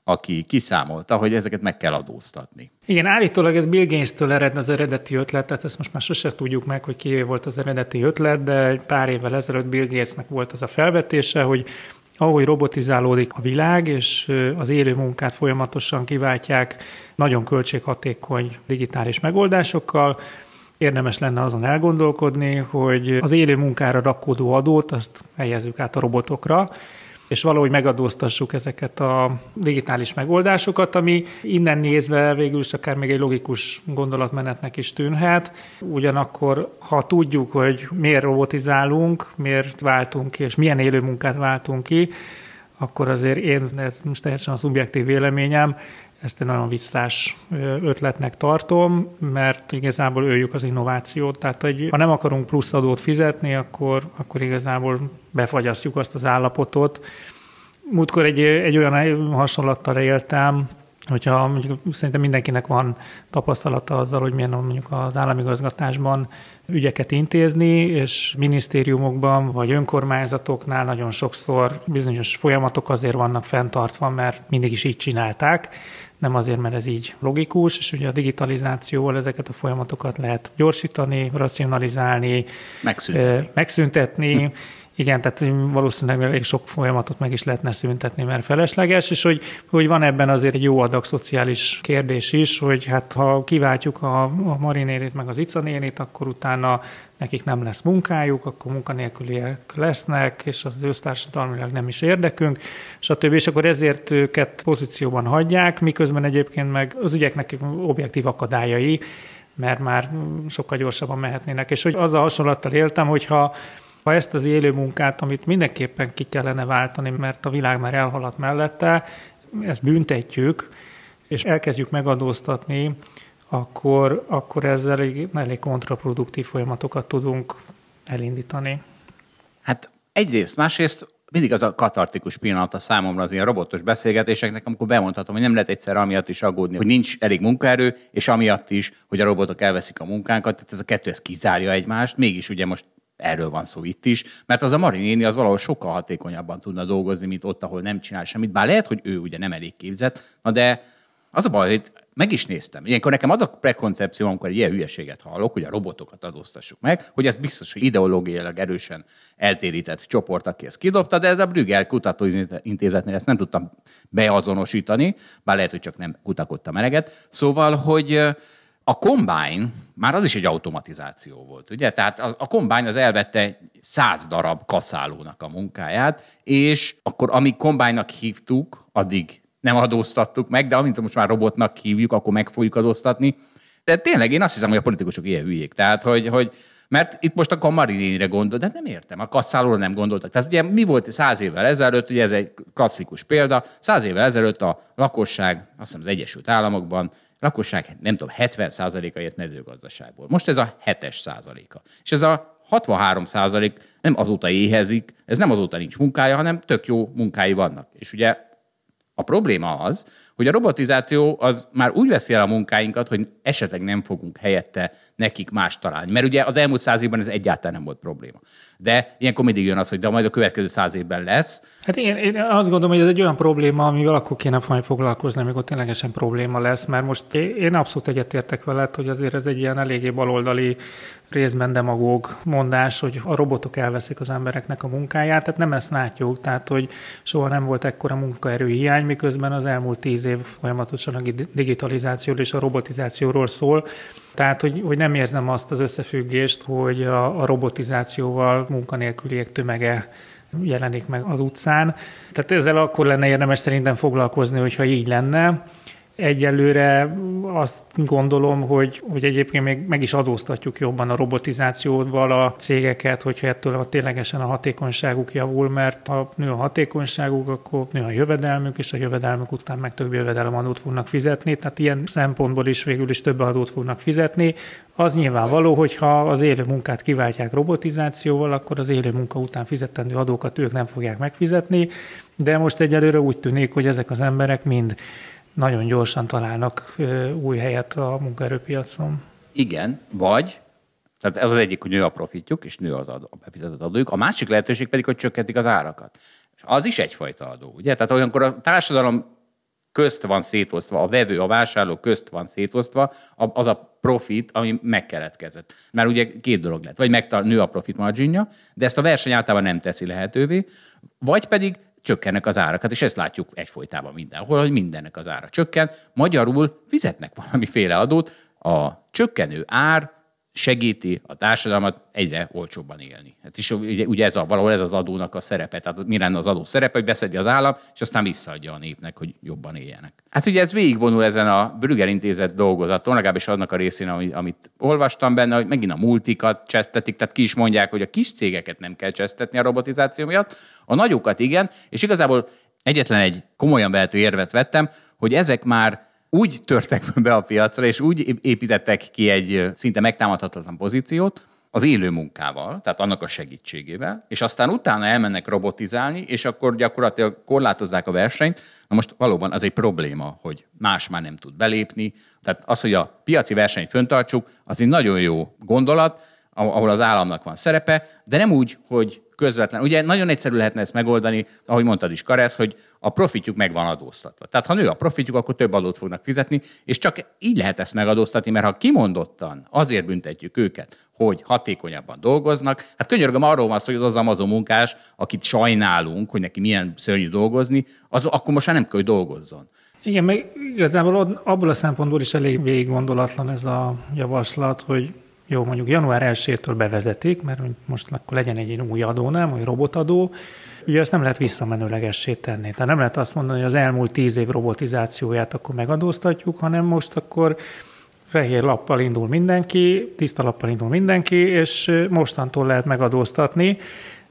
A: aki kiszámolta, hogy ezeket meg kell adóztatni.
C: Igen, állítólag ez Bill Gates-től eredne az eredeti ötlet, tehát ezt most már sose tudjuk meg, hogy ki volt az eredeti ötlet, de pár évvel ezelőtt Bill Gatesnek volt az a felvetése, hogy ahogy robotizálódik a világ, és az élő munkát folyamatosan kiváltják nagyon költséghatékony digitális megoldásokkal, érdemes lenne azon elgondolkodni, hogy az élő munkára rakódó adót azt helyezzük át a robotokra, és valahogy megadóztassuk ezeket a digitális megoldásokat, ami innen nézve végül is akár még egy logikus gondolatmenetnek is tűnhet. Ugyanakkor, ha tudjuk, hogy miért robotizálunk, miért váltunk ki, és milyen élő munkát váltunk ki, akkor azért én, ez most teljesen a szubjektív véleményem, ezt egy nagyon visszás ötletnek tartom, mert igazából öljük az innovációt. Tehát, hogy ha nem akarunk plusz adót fizetni, akkor, akkor igazából befagyasztjuk azt az állapotot. Múltkor egy, egy olyan hasonlattal éltem, hogyha mondjuk szerintem mindenkinek van tapasztalata azzal, hogy milyen mondjuk az államigazgatásban ügyeket intézni, és minisztériumokban vagy önkormányzatoknál nagyon sokszor bizonyos folyamatok azért vannak fenntartva, mert mindig is így csinálták, nem azért, mert ez így logikus, és ugye a digitalizációval ezeket a folyamatokat lehet gyorsítani, racionalizálni,
A: megszüntetni,
C: megszüntetni igen, tehát valószínűleg elég sok folyamatot meg is lehetne szüntetni, mert felesleges, és hogy, hogy van ebben azért egy jó adag szociális kérdés is, hogy hát ha kiváltjuk a, a marinérit meg az icanérit, akkor utána nekik nem lesz munkájuk, akkor munkanélküliek lesznek, és az össztársadalmilag nem is érdekünk, stb. És akkor ezért őket pozícióban hagyják, miközben egyébként meg az ügyeknek objektív akadályai, mert már sokkal gyorsabban mehetnének. És hogy az a hasonlattal éltem, hogyha ha ezt az élő munkát, amit mindenképpen ki kellene váltani, mert a világ már elhaladt mellette, ezt büntetjük, és elkezdjük megadóztatni, akkor, akkor ezzel elég, elég kontraproduktív folyamatokat tudunk elindítani.
A: Hát egyrészt, másrészt mindig az a katartikus pillanat a számomra az ilyen robotos beszélgetéseknek, amikor bemondhatom, hogy nem lehet egyszer amiatt is aggódni, hogy nincs elég munkaerő, és amiatt is, hogy a robotok elveszik a munkánkat, tehát ez a kettő ez kizárja egymást, mégis ugye most erről van szó itt is, mert az a Marinéni az valahol sokkal hatékonyabban tudna dolgozni, mint ott, ahol nem csinál semmit. Bár lehet, hogy ő ugye nem elég képzett, na de az a baj, hogy meg is néztem. Ilyenkor nekem az a prekoncepció, amikor egy ilyen hülyeséget hallok, hogy a robotokat adóztassuk meg, hogy ez biztos, hogy ideológiailag erősen eltérített csoport, aki ezt kidobta, de ez a Brüggel kutatóintézetnél ezt nem tudtam beazonosítani, bár lehet, hogy csak nem kutakodtam eleget. Szóval, hogy a Combine már az is egy automatizáció volt, ugye? Tehát a, a Combine az elvette száz darab kaszálónak a munkáját, és akkor amíg Combine-nak hívtuk, addig nem adóztattuk meg, de amint most már robotnak hívjuk, akkor meg fogjuk adóztatni. De tényleg én azt hiszem, hogy a politikusok ilyen hülyék. Tehát, hogy, hogy mert itt most akkor Marinére gondol, de nem értem, a kasszálóra nem gondoltak. Tehát ugye mi volt száz évvel ezelőtt, ugye ez egy klasszikus példa, száz évvel ezelőtt a lakosság, azt hiszem az Egyesült Államokban lakosság, nem tudom, 70%-a jött mezőgazdaságból. Most ez a 7-es százaléka. És ez a 63 százalék nem azóta éhezik, ez nem azóta nincs munkája, hanem tök jó munkái vannak. És ugye a probléma az, hogy a robotizáció az már úgy veszi el a munkáinkat, hogy esetleg nem fogunk helyette nekik más találni. Mert ugye az elmúlt száz évben ez egyáltalán nem volt probléma. De ilyenkor mindig jön az, hogy de majd a következő száz évben lesz.
C: Hát én, én azt gondolom, hogy ez egy olyan probléma, amivel akkor kéne majd foglalkozni, amikor ténylegesen probléma lesz, mert most én abszolút egyetértek veled, hogy azért ez egy ilyen eléggé baloldali részben demagóg mondás, hogy a robotok elveszik az embereknek a munkáját, tehát nem ezt látjuk, tehát hogy soha nem volt ekkora munkaerő hiány, miközben az elmúlt tíz év folyamatosan a digitalizációról és a robotizációról szól. Tehát, hogy, hogy nem érzem azt az összefüggést, hogy a, a robotizációval munkanélküliek tömege jelenik meg az utcán. Tehát ezzel akkor lenne érdemes szerintem foglalkozni, hogyha így lenne. Egyelőre azt gondolom, hogy, hogy egyébként még meg is adóztatjuk jobban a robotizációval a cégeket, hogyha ettől a ténylegesen a hatékonyságuk javul, mert ha nő a hatékonyságuk, akkor nő a jövedelmük, és a jövedelmük után meg több jövedelemadót fognak fizetni, tehát ilyen szempontból is végül is több adót fognak fizetni. Az nyilvánvaló, hogyha az élő munkát kiváltják robotizációval, akkor az élő munka után fizetendő adókat ők nem fogják megfizetni, de most egyelőre úgy tűnik, hogy ezek az emberek mind nagyon gyorsan találnak új helyet a munkaerőpiacon.
A: Igen, vagy tehát ez az egyik, hogy nő a profitjuk, és nő az adó, a befizetett adójuk. A másik lehetőség pedig, hogy csökkentik az árakat. És az is egyfajta adó, ugye? Tehát olyankor a társadalom közt van szétosztva, a vevő, a vásárló közt van szétosztva, az a profit, ami megkeletkezett. Mert ugye két dolog lett. Vagy megtar- nő a profit marginja, de ezt a verseny általában nem teszi lehetővé, vagy pedig csökkennek az árakat, és ezt látjuk egyfolytában mindenhol, hogy mindennek az ára csökken. Magyarul fizetnek valamiféle adót, a csökkenő ár segíti a társadalmat egyre olcsóbban élni. Hát is ugye, ugye ez a, valahol ez az adónak a szerepe. Tehát mi lenne az adó szerepe, hogy beszedi az állam, és aztán visszaadja a népnek, hogy jobban éljenek. Hát ugye ez végigvonul ezen a Brügger intézet dolgozaton, legalábbis annak a részén, amit, amit olvastam benne, hogy megint a multikat csesztetik, tehát ki is mondják, hogy a kis cégeket nem kell csesztetni a robotizáció miatt, a nagyokat igen, és igazából egyetlen egy komolyan vehető érvet vettem, hogy ezek már úgy törtek *laughs* be a piacra, és úgy építettek ki egy szinte megtámadhatatlan pozíciót, az élő munkával, tehát annak a segítségével, és aztán utána elmennek robotizálni, és akkor gyakorlatilag korlátozzák a versenyt. Na most valóban az egy probléma, hogy más már nem tud belépni. Tehát az, hogy a piaci versenyt föntartsuk, az egy nagyon jó gondolat, ahol az államnak van szerepe, de nem úgy, hogy közvetlen. Ugye nagyon egyszerű lehetne ezt megoldani, ahogy mondtad is, Karesz, hogy a profitjuk meg van adóztatva. Tehát ha nő a profitjuk, akkor több adót fognak fizetni, és csak így lehet ezt megadóztatni, mert ha kimondottan azért büntetjük őket, hogy hatékonyabban dolgoznak, hát könyörgöm arról van szó, hogy az az Amazon munkás, akit sajnálunk, hogy neki milyen szörnyű dolgozni, az akkor most már nem kell, hogy dolgozzon.
C: Igen, meg igazából abból a szempontból is elég végig gondolatlan ez a javaslat, hogy jó, mondjuk január 1-től bevezetik, mert most akkor legyen egy új adó, nem, vagy robotadó, ugye ezt nem lehet visszamenőlegessé tenni. Tehát nem lehet azt mondani, hogy az elmúlt tíz év robotizációját akkor megadóztatjuk, hanem most akkor fehér lappal indul mindenki, tiszta lappal indul mindenki, és mostantól lehet megadóztatni.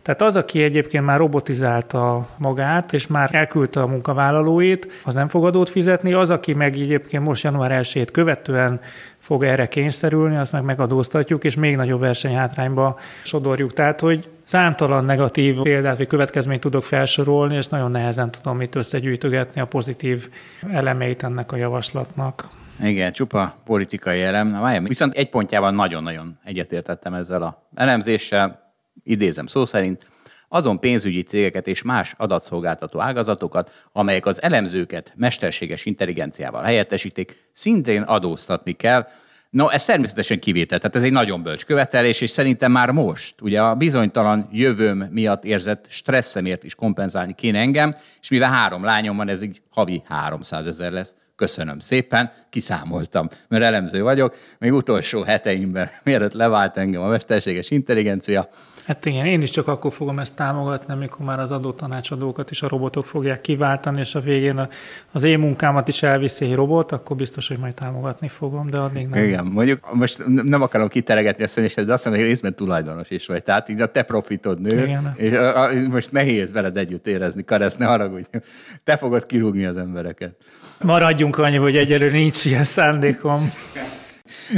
C: Tehát az, aki egyébként már robotizálta magát, és már elküldte a munkavállalóit, az nem fog adót fizetni, az, aki meg egyébként most január 1 követően fog erre kényszerülni, azt meg megadóztatjuk, és még nagyobb versenyhátrányba sodorjuk. Tehát, hogy számtalan negatív példát vagy következményt tudok felsorolni, és nagyon nehezen tudom itt összegyűjtögetni a pozitív elemeit ennek a javaslatnak.
A: Igen, csupa politikai elem. Na, viszont egy pontjában nagyon-nagyon egyetértettem ezzel a elemzéssel, idézem szó szerint, azon pénzügyi cégeket és más adatszolgáltató ágazatokat, amelyek az elemzőket mesterséges intelligenciával helyettesítik, szintén adóztatni kell, No, ez természetesen kivétel, tehát ez egy nagyon bölcs követelés, és szerintem már most, ugye a bizonytalan jövőm miatt érzett stresszemért is kompenzálni kéne engem, és mivel három lányom van, ez így havi 300 ezer lesz. Köszönöm szépen, kiszámoltam, mert elemző vagyok, még utolsó heteimben, mielőtt levált engem a mesterséges intelligencia,
C: Hát igen, én is csak akkor fogom ezt támogatni, amikor már az adótanácsadókat is a robotok fogják kiváltani, és a végén az én munkámat is elviszi egy robot, akkor biztos, hogy majd támogatni fogom, de addig nem.
A: Igen, mondjuk most nem akarom kiteregetni a szenésed, de azt mondom, hogy részben tulajdonos is vagy. Tehát így a te profitod nő, igen. és a, a, most nehéz veled együtt érezni, Karesz, ne haragudj. Te fogod kirúgni az embereket.
C: Maradjunk annyi, hogy egyelőre nincs ilyen szándékom.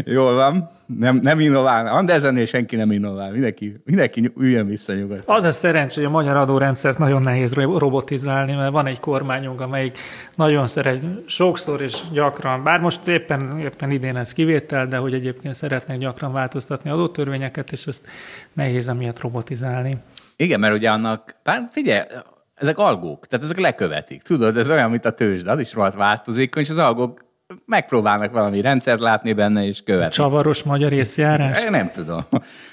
A: Jól van nem, nem innovál. Andersennél senki nem innovál. Mindenki, mindenki üljön vissza nyugodtan.
C: Az a szerencs, hogy a magyar adórendszert nagyon nehéz robotizálni, mert van egy kormányunk, amelyik nagyon szeret sokszor és gyakran, bár most éppen, éppen idén ez kivétel, de hogy egyébként szeretnek gyakran változtatni adótörvényeket, és ezt nehéz emiatt robotizálni.
A: Igen, mert ugye annak, bár figyelj, ezek algók, tehát ezek lekövetik. Tudod, ez olyan, mint a tőzsde, az is rohadt változékony, és az algók megpróbálnak valami rendszert látni benne, és követni.
C: Csavaros magyar észjárás?
A: Nem tudom.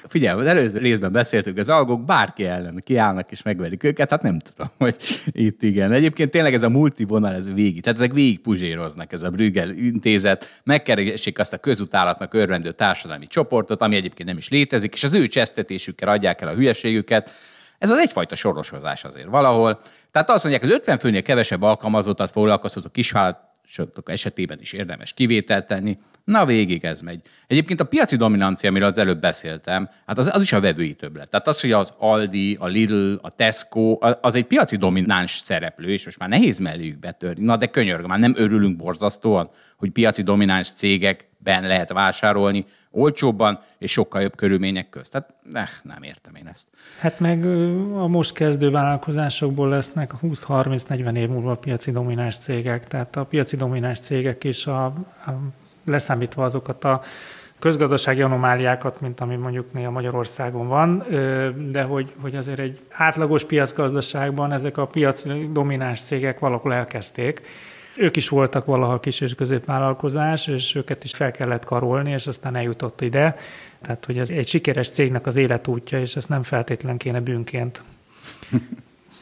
A: Figyelj, az előző részben beszéltük, az algok bárki ellen kiállnak és megverik őket, hát nem tudom, hogy itt igen. Egyébként tényleg ez a multivonal, ez végig, tehát ezek végig puzséroznak, ez a Brüggel intézet, megkeresik azt a közutálatnak örvendő társadalmi csoportot, ami egyébként nem is létezik, és az ő csesztetésükkel adják el a hülyeségüket. Ez az egyfajta sorosozás azért valahol. Tehát azt mondják, az 50 főnél kevesebb alkalmazottat foglalkoztató kisvállalat sok esetében is érdemes kivételt tenni. Na végig ez megy. Egyébként a piaci dominancia, amiről az előbb beszéltem, hát az, az is a vevői többlet. Tehát az, hogy az Aldi, a Lidl, a Tesco, az egy piaci domináns szereplő, és most már nehéz melléjük betörni. Na de könyörgöm, már nem örülünk borzasztóan, hogy piaci domináns cégekben lehet vásárolni olcsóbban és sokkal jobb körülmények közt. Tehát eh, nem értem én ezt.
C: Hát meg a most kezdő vállalkozásokból lesznek 20-30-40 év múlva piaci domináns cégek. Tehát a piaci domináns cégek is a, a leszámítva azokat a közgazdasági anomáliákat, mint ami mondjuk néha Magyarországon van, de hogy, hogy azért egy átlagos piacgazdaságban ezek a piaci domináns cégek valahol elkezdték, Ők is voltak valaha kis és középvállalkozás, és őket is fel kellett karolni, és aztán eljutott ide. Tehát, hogy ez egy sikeres cégnek az életútja, és ezt nem feltétlen kéne bűnként *laughs*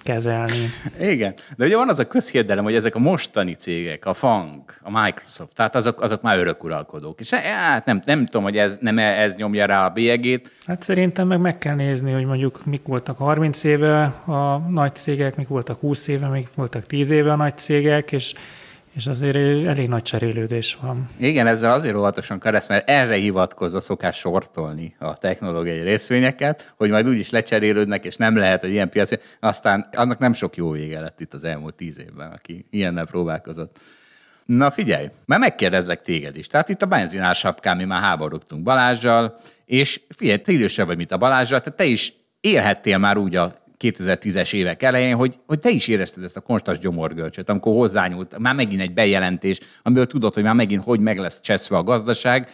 C: kezelni.
A: Igen, de ugye van az a közhiedelem, hogy ezek a mostani cégek, a FANG, a Microsoft, tehát azok, azok már örökuralkodók. És hát nem, nem tudom, hogy ez, nem ez nyomja rá a bélyegét.
C: Hát szerintem meg meg kell nézni, hogy mondjuk mik voltak 30 éve a nagy cégek, mik voltak 20 éve, mik voltak 10 éve a nagy cégek, és és azért elég nagy cserélődés van.
A: Igen, ezzel azért óvatosan keresz, mert erre hivatkozva szokás sortolni a technológiai részvényeket, hogy majd úgyis lecserélődnek, és nem lehet egy ilyen piac. Aztán annak nem sok jó vége lett itt az elmúlt tíz évben, aki ilyennel próbálkozott. Na figyelj, mert megkérdezlek téged is. Tehát itt a benzinás sapkán mi már háborogtunk Balázsjal, és figyelj, te idősebb vagy, mint a Balázsjal, tehát te is élhettél már úgy a 2010-es évek elején, hogy, hogy te is érezted ezt a konstas gyomorgölcsöt, amikor hozzányúlt, már megint egy bejelentés, amiből tudod, hogy már megint hogy meg lesz cseszve a gazdaság,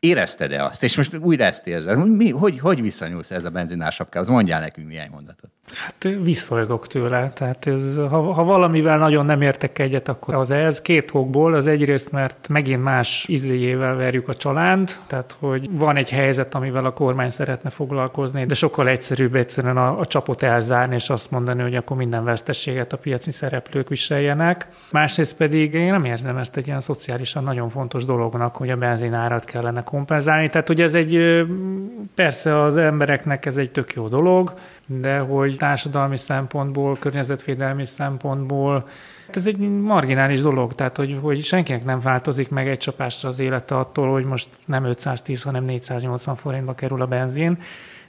A: Érezted-e azt? És most újra ezt érzed. Mi, hogy, hogy viszonyulsz ez a benzinársapkához? Mondjál nekünk néhány mondatot.
C: Hát visszolygok tőle. Tehát ez, ha, ha, valamivel nagyon nem értek egyet, akkor az ez. Két okból. Az egyrészt, mert megint más izéjével verjük a csalánt, tehát hogy van egy helyzet, amivel a kormány szeretne foglalkozni, de sokkal egyszerűbb egyszerűen a, a csapot elzárni, és azt mondani, hogy akkor minden vesztességet a piaci szereplők viseljenek. Másrészt pedig én nem érzem ezt egy ilyen szociálisan nagyon fontos dolognak, hogy a benzinárat kellene kompenzálni. Tehát, hogy ez egy, persze az embereknek ez egy tök jó dolog, de hogy társadalmi szempontból, környezetvédelmi szempontból, ez egy marginális dolog, tehát hogy, hogy senkinek nem változik meg egy csapásra az élete attól, hogy most nem 510, hanem 480 forintba kerül a benzin.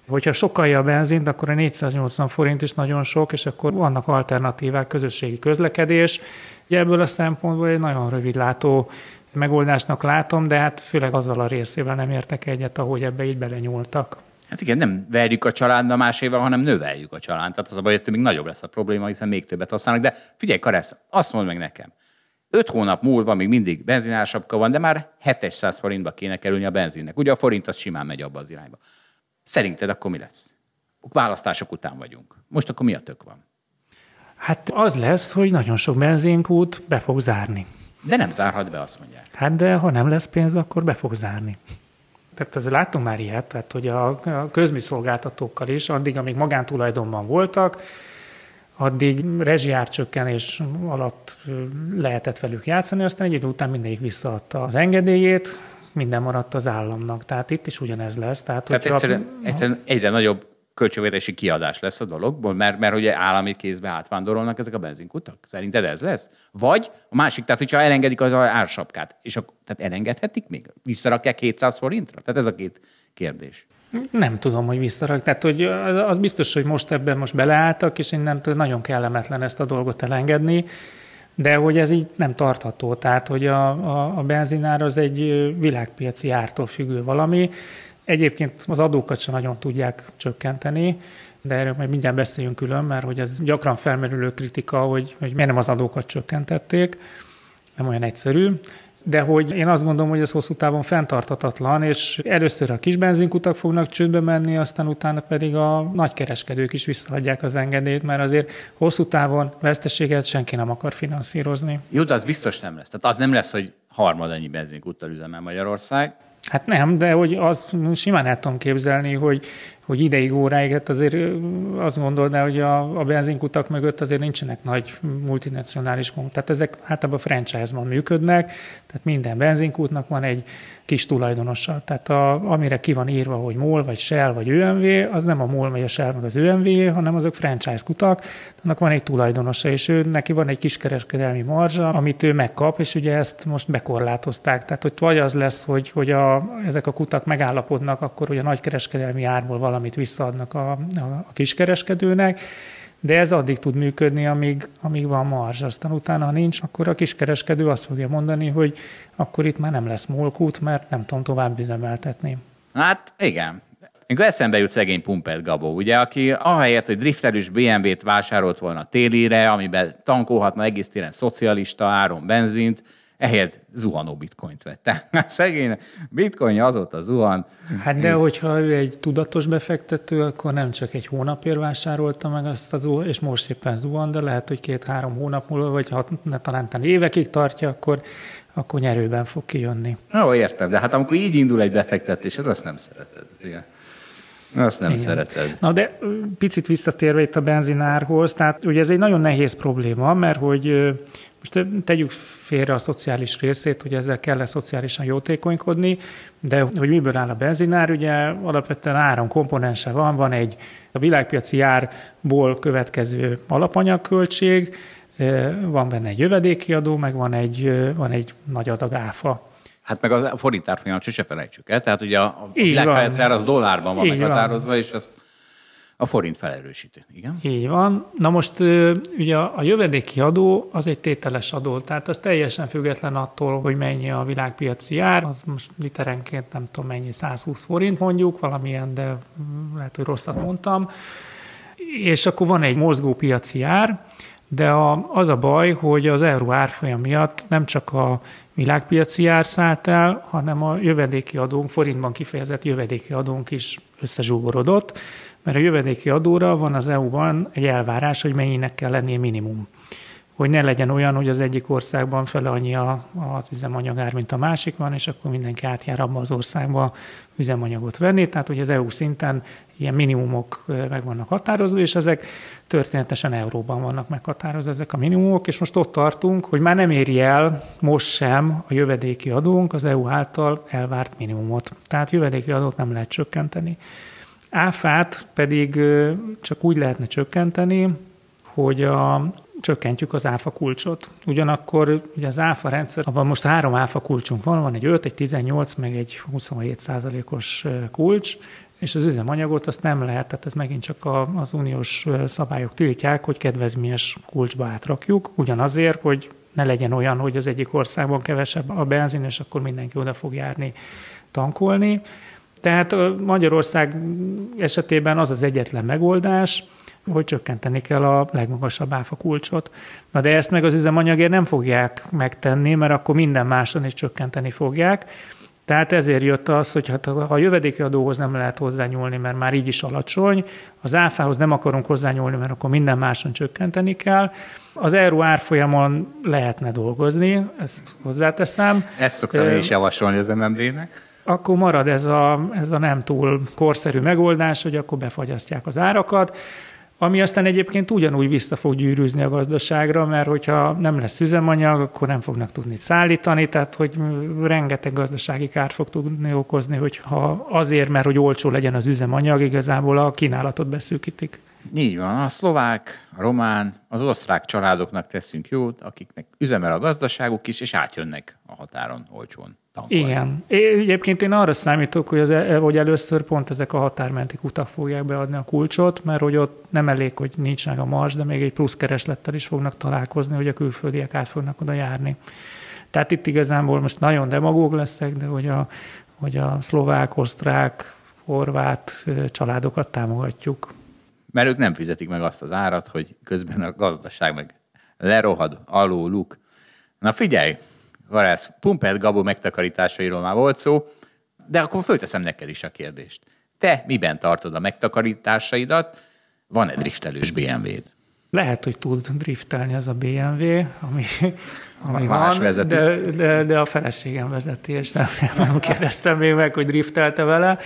C: Hogyha sokalja a benzint, akkor a 480 forint is nagyon sok, és akkor vannak alternatívák, közösségi közlekedés. Ugye ebből a szempontból egy nagyon rövidlátó megoldásnak látom, de hát főleg azzal a részével nem értek egyet, ahogy ebbe így belenyúltak.
A: Hát igen, nem verjük a családba más évvel, hanem növeljük a család. Tehát az a baj, hogy még nagyobb lesz a probléma, hiszen még többet használnak. De figyelj, Karesz, azt mondd meg nekem. Öt hónap múlva még mindig benzinársapka van, de már 700 forintba kéne kerülni a benzinnek. Ugye a forint az simán megy abba az irányba. Szerinted akkor mi lesz? Választások után vagyunk. Most akkor mi a tök van?
C: Hát az lesz, hogy nagyon sok benzinkút be fog zárni.
A: De nem zárhat be, azt mondják.
C: Hát de ha nem lesz pénz, akkor be fog zárni. Tehát azért láttunk már ilyet, tehát hogy a közmiszolgáltatókkal is, addig, amíg magántulajdonban voltak, addig rezsiárcsökkenés alatt lehetett velük játszani, aztán egy idő után mindegyik visszaadta az engedélyét, minden maradt az államnak. Tehát itt is ugyanez lesz.
A: Tehát, Tehát egyszerűen, egyszerűen egyre nagyobb költségvetési kiadás lesz a dologból, mert, mert ugye állami kézbe átvándorolnak ezek a benzinkutak? Szerinted ez lesz? Vagy a másik, tehát hogyha elengedik az ársapkát, és akkor, tehát elengedhetik még? Visszarakják 700 forintra? Tehát ez a két kérdés.
C: Nem tudom, hogy visszarak. Tehát, hogy az biztos, hogy most ebben most beleálltak, és innentől nagyon kellemetlen ezt a dolgot elengedni, de hogy ez így nem tartható. Tehát, hogy a, a, a benzinár az egy világpiaci ártól függő valami, Egyébként az adókat sem nagyon tudják csökkenteni, de erről majd mindjárt beszéljünk külön, mert hogy ez gyakran felmerülő kritika, hogy, hogy miért nem az adókat csökkentették, nem olyan egyszerű. De hogy én azt gondolom, hogy ez hosszú távon fenntartatatlan, és először a kis benzinkutak fognak csődbe menni, aztán utána pedig a nagykereskedők is visszaadják az engedélyt, mert azért hosszú távon veszteséget senki nem akar finanszírozni.
A: Jó, de az biztos nem lesz. Tehát az nem lesz, hogy harmad ennyi benzinkuttal üzemel Magyarország,
C: Hát nem, de hogy azt simán el tudom képzelni, hogy, hogy ideig, óráig, hát azért azt gondolná, hogy a, a benzinkutak mögött azért nincsenek nagy multinacionális munkák. Tehát ezek általában franchise-ban működnek, tehát minden benzinkútnak van egy kis tulajdonosa. Tehát a, amire ki van írva, hogy MOL, vagy Shell, vagy ÖMV, az nem a MOL, vagy a Shell, meg az ÖMV, hanem azok franchise kutak, annak van egy tulajdonosa, és ő, neki van egy kiskereskedelmi marzsa, amit ő megkap, és ugye ezt most bekorlátozták. Tehát, hogy vagy az lesz, hogy, hogy a, ezek a kutak megállapodnak, akkor hogy a nagykereskedelmi árból valamit visszaadnak a, a, a kiskereskedőnek, de ez addig tud működni, amíg, amíg van marzs. Aztán utána, ha nincs, akkor a kiskereskedő azt fogja mondani, hogy akkor itt már nem lesz molkút, mert nem tudom tovább üzemeltetni.
A: Hát igen. Akkor eszembe jut szegény Pumpet Gabó, ugye, aki ahelyett, hogy drifterűs BMW-t vásárolt volna télire, amiben tankolhatna egész téren szocialista áron benzint, ehelyett zuhanó bitcoint vett. Tehát *laughs* szegény bitcoin azóta zuhan.
C: Hát de hogyha ő egy tudatos befektető, akkor nem csak egy hónapért vásárolta meg azt az és most éppen zuhan, de lehet, hogy két-három hónap múlva, vagy ha ne, talán évekig tartja, akkor akkor nyerőben fog kijönni.
A: Jó, értem, de hát amikor így indul egy befektetés, hát azt nem szereted. Igen. Azt nem Igen. szereted.
C: Na de picit visszatérve itt a benzinárhoz, tehát ugye ez egy nagyon nehéz probléma, mert hogy most tegyük félre a szociális részét, hogy ezzel kell-e szociálisan jótékonykodni, de hogy miből áll a benzinár, ugye alapvetően áram komponense van, van egy a világpiaci árból következő alapanyagköltség, van benne egy jövedéki adó, meg van egy, van egy nagy adag áfa.
A: Hát meg a forint árfolyamot sose felejtsük el. Tehát ugye a világpiaci az dollárban van Így meghatározva, van. és azt a forint felerősíti. Igen?
C: Így van. Na most ugye a jövedéki adó az egy tételes adó, tehát az teljesen független attól, hogy mennyi a világpiaci ár, az most literenként nem tudom mennyi, 120 forint mondjuk, valamilyen, de lehet, hogy rosszat mondtam. És akkor van egy mozgó piaci ár, de a, az a baj, hogy az euró árfolyam miatt nem csak a világpiaci ár szállt el, hanem a jövedéki adónk, forintban kifejezett jövedéki adónk is összezsugorodott, mert a jövedéki adóra van az EU-ban egy elvárás, hogy mennyinek kell lennie minimum hogy ne legyen olyan, hogy az egyik országban fele annyi az üzemanyagár, mint a másik van, és akkor mindenki átjár abba az országba üzemanyagot venni. Tehát, hogy az EU szinten ilyen minimumok meg vannak határozva, és ezek történetesen euróban vannak meghatározva ezek a minimumok, és most ott tartunk, hogy már nem éri el most sem a jövedéki adónk az EU által elvárt minimumot. Tehát jövedéki adót nem lehet csökkenteni. Áfát pedig csak úgy lehetne csökkenteni, hogy a, csökkentjük az áfa kulcsot. Ugyanakkor ugye az áfa rendszer, abban most három áfa kulcsunk van, van egy 5, egy 18, meg egy 27 százalékos kulcs, és az üzemanyagot azt nem lehet, tehát ez megint csak a, az uniós szabályok tiltják, hogy kedvezményes kulcsba átrakjuk, ugyanazért, hogy ne legyen olyan, hogy az egyik országban kevesebb a benzin, és akkor mindenki oda fog járni tankolni. Tehát Magyarország esetében az az egyetlen megoldás, hogy csökkenteni kell a legmagasabb áfa kulcsot. Na de ezt meg az üzemanyagért nem fogják megtenni, mert akkor minden máson is csökkenteni fogják. Tehát ezért jött az, hogy hát a jövedéki adóhoz nem lehet hozzányúlni, mert már így is alacsony, az áfához nem akarunk hozzányúlni, mert akkor minden máson csökkenteni kell. Az euró árfolyamon lehetne dolgozni, ezt hozzáteszem.
A: Ezt szoktam én is javasolni az MNB-nek.
C: Akkor marad ez a, ez a nem túl korszerű megoldás, hogy akkor befagyasztják az árakat ami aztán egyébként ugyanúgy vissza fog gyűrűzni a gazdaságra, mert hogyha nem lesz üzemanyag, akkor nem fognak tudni szállítani, tehát hogy rengeteg gazdasági kárt fog tudni okozni, hogyha azért, mert hogy olcsó legyen az üzemanyag, igazából a kínálatot beszűkítik.
A: Így van, a szlovák, a román, az osztrák családoknak teszünk jót, akiknek üzemel a gazdaságuk is, és átjönnek a határon olcsón tankolni.
C: Igen. É, egyébként én arra számítok, hogy, az, e- hogy először pont ezek a határmenti kutak fogják beadni a kulcsot, mert hogy ott nem elég, hogy nincs meg a mars, de még egy plusz kereslettel is fognak találkozni, hogy a külföldiek át fognak oda járni. Tehát itt igazából most nagyon demagóg leszek, de hogy a, hogy a szlovák, osztrák, horvát családokat támogatjuk.
A: Mert ők nem fizetik meg azt az árat, hogy közben a gazdaság meg lerohad alóluk. Na figyelj, Garász, Pumpert Gabó megtakarításairól már volt szó, de akkor fölteszem neked is a kérdést. Te miben tartod a megtakarításaidat? Van-e driftelős BMW-d?
C: Lehet, hogy tud driftelni ez a BMW, ami, ami Más van, de, de, de, a feleségem vezeti, és nem, nem *laughs* kérdeztem még meg, hogy driftelte vele,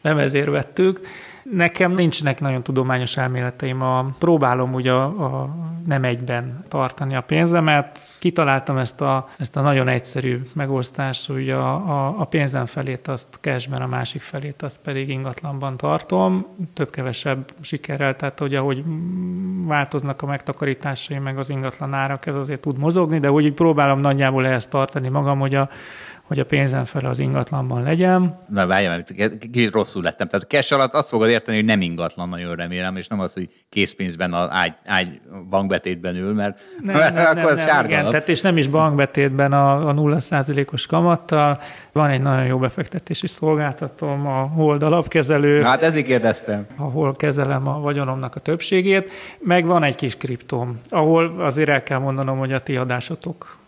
C: nem ezért vettük. Nekem nincsenek nagyon tudományos elméleteim, a, próbálom ugye a, a nem egyben tartani a pénzemet. Kitaláltam ezt a, ezt a nagyon egyszerű megosztást, hogy a, a, a pénzem felét azt cashben, a másik felét azt pedig ingatlanban tartom, több-kevesebb sikerrel, tehát hogy ahogy változnak a megtakarításai, meg az ingatlan árak, ez azért tud mozogni, de úgy próbálom nagyjából ehhez tartani magam, hogy a hogy a pénzem fele az ingatlanban legyen.
A: Na várjál, kicsit rosszul lettem. Tehát a cash alatt azt fogod érteni, hogy nem ingatlan, nagyon remélem, és nem az, hogy készpénzben az ágy, ágy bankbetétben ül, mert,
C: nem, mert nem, *laughs* akkor nem, az nem, igen, tehát és nem is bankbetétben a, a 0%-os kamattal. Van egy nagyon jó befektetési szolgáltatom, a Hold alapkezelő.
A: Hát ezért kérdeztem.
C: Ahol kezelem a vagyonomnak a többségét. Meg van egy kis kriptóm, ahol azért el kell mondanom, hogy a ti adásotok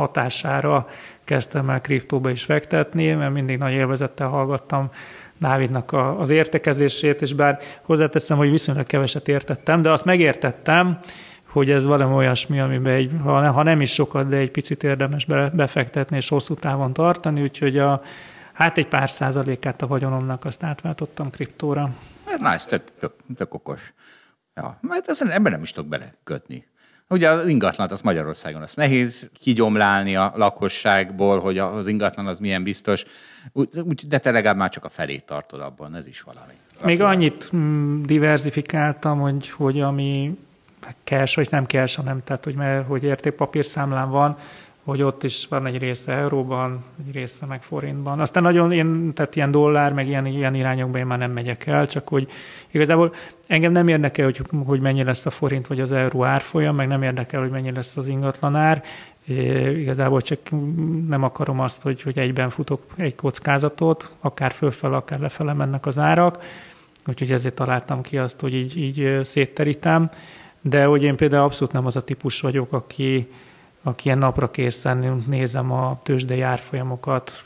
C: hatására kezdtem el kriptóba is fektetni, mert mindig nagy élvezettel hallgattam Dávidnak a, az értekezését, és bár hozzáteszem, hogy viszonylag keveset értettem, de azt megértettem, hogy ez valami olyasmi, amiben egy, ha, ha nem is sokat, de egy picit érdemes befektetni és hosszú távon tartani, úgyhogy a, hát egy pár százalékát a vagyonomnak azt átváltottam kriptóra.
A: Hát, ez tök, tök, tök okos. Ja, mert ezen ebben nem is tudok belekötni. Ugye az ingatlan, az Magyarországon az nehéz kigyomlálni a lakosságból, hogy az ingatlan az milyen biztos, de te legalább már csak a felét tartod abban, ez is valami.
C: Még annyit mm, diversifikáltam, hogy, hogy ami cash, vagy nem cash, hanem tehát, hogy, mert, hogy értékpapírszámlán van, hogy ott is van egy része euróban, egy része meg forintban. Aztán nagyon én, tehát ilyen dollár, meg ilyen, ilyen irányokban én már nem megyek el, csak hogy igazából engem nem érdekel, hogy, hogy mennyi lesz a forint vagy az euró árfolyam, meg nem érdekel, hogy mennyi lesz az ingatlan ár. É, igazából csak nem akarom azt, hogy, hogy egyben futok egy kockázatot, akár fölfel, akár lefele mennek az árak, úgyhogy ezért találtam ki azt, hogy így, így szétterítem. De hogy én például abszolút nem az a típus vagyok, aki, aki ilyen napra készen nézem a tőzsdei árfolyamokat,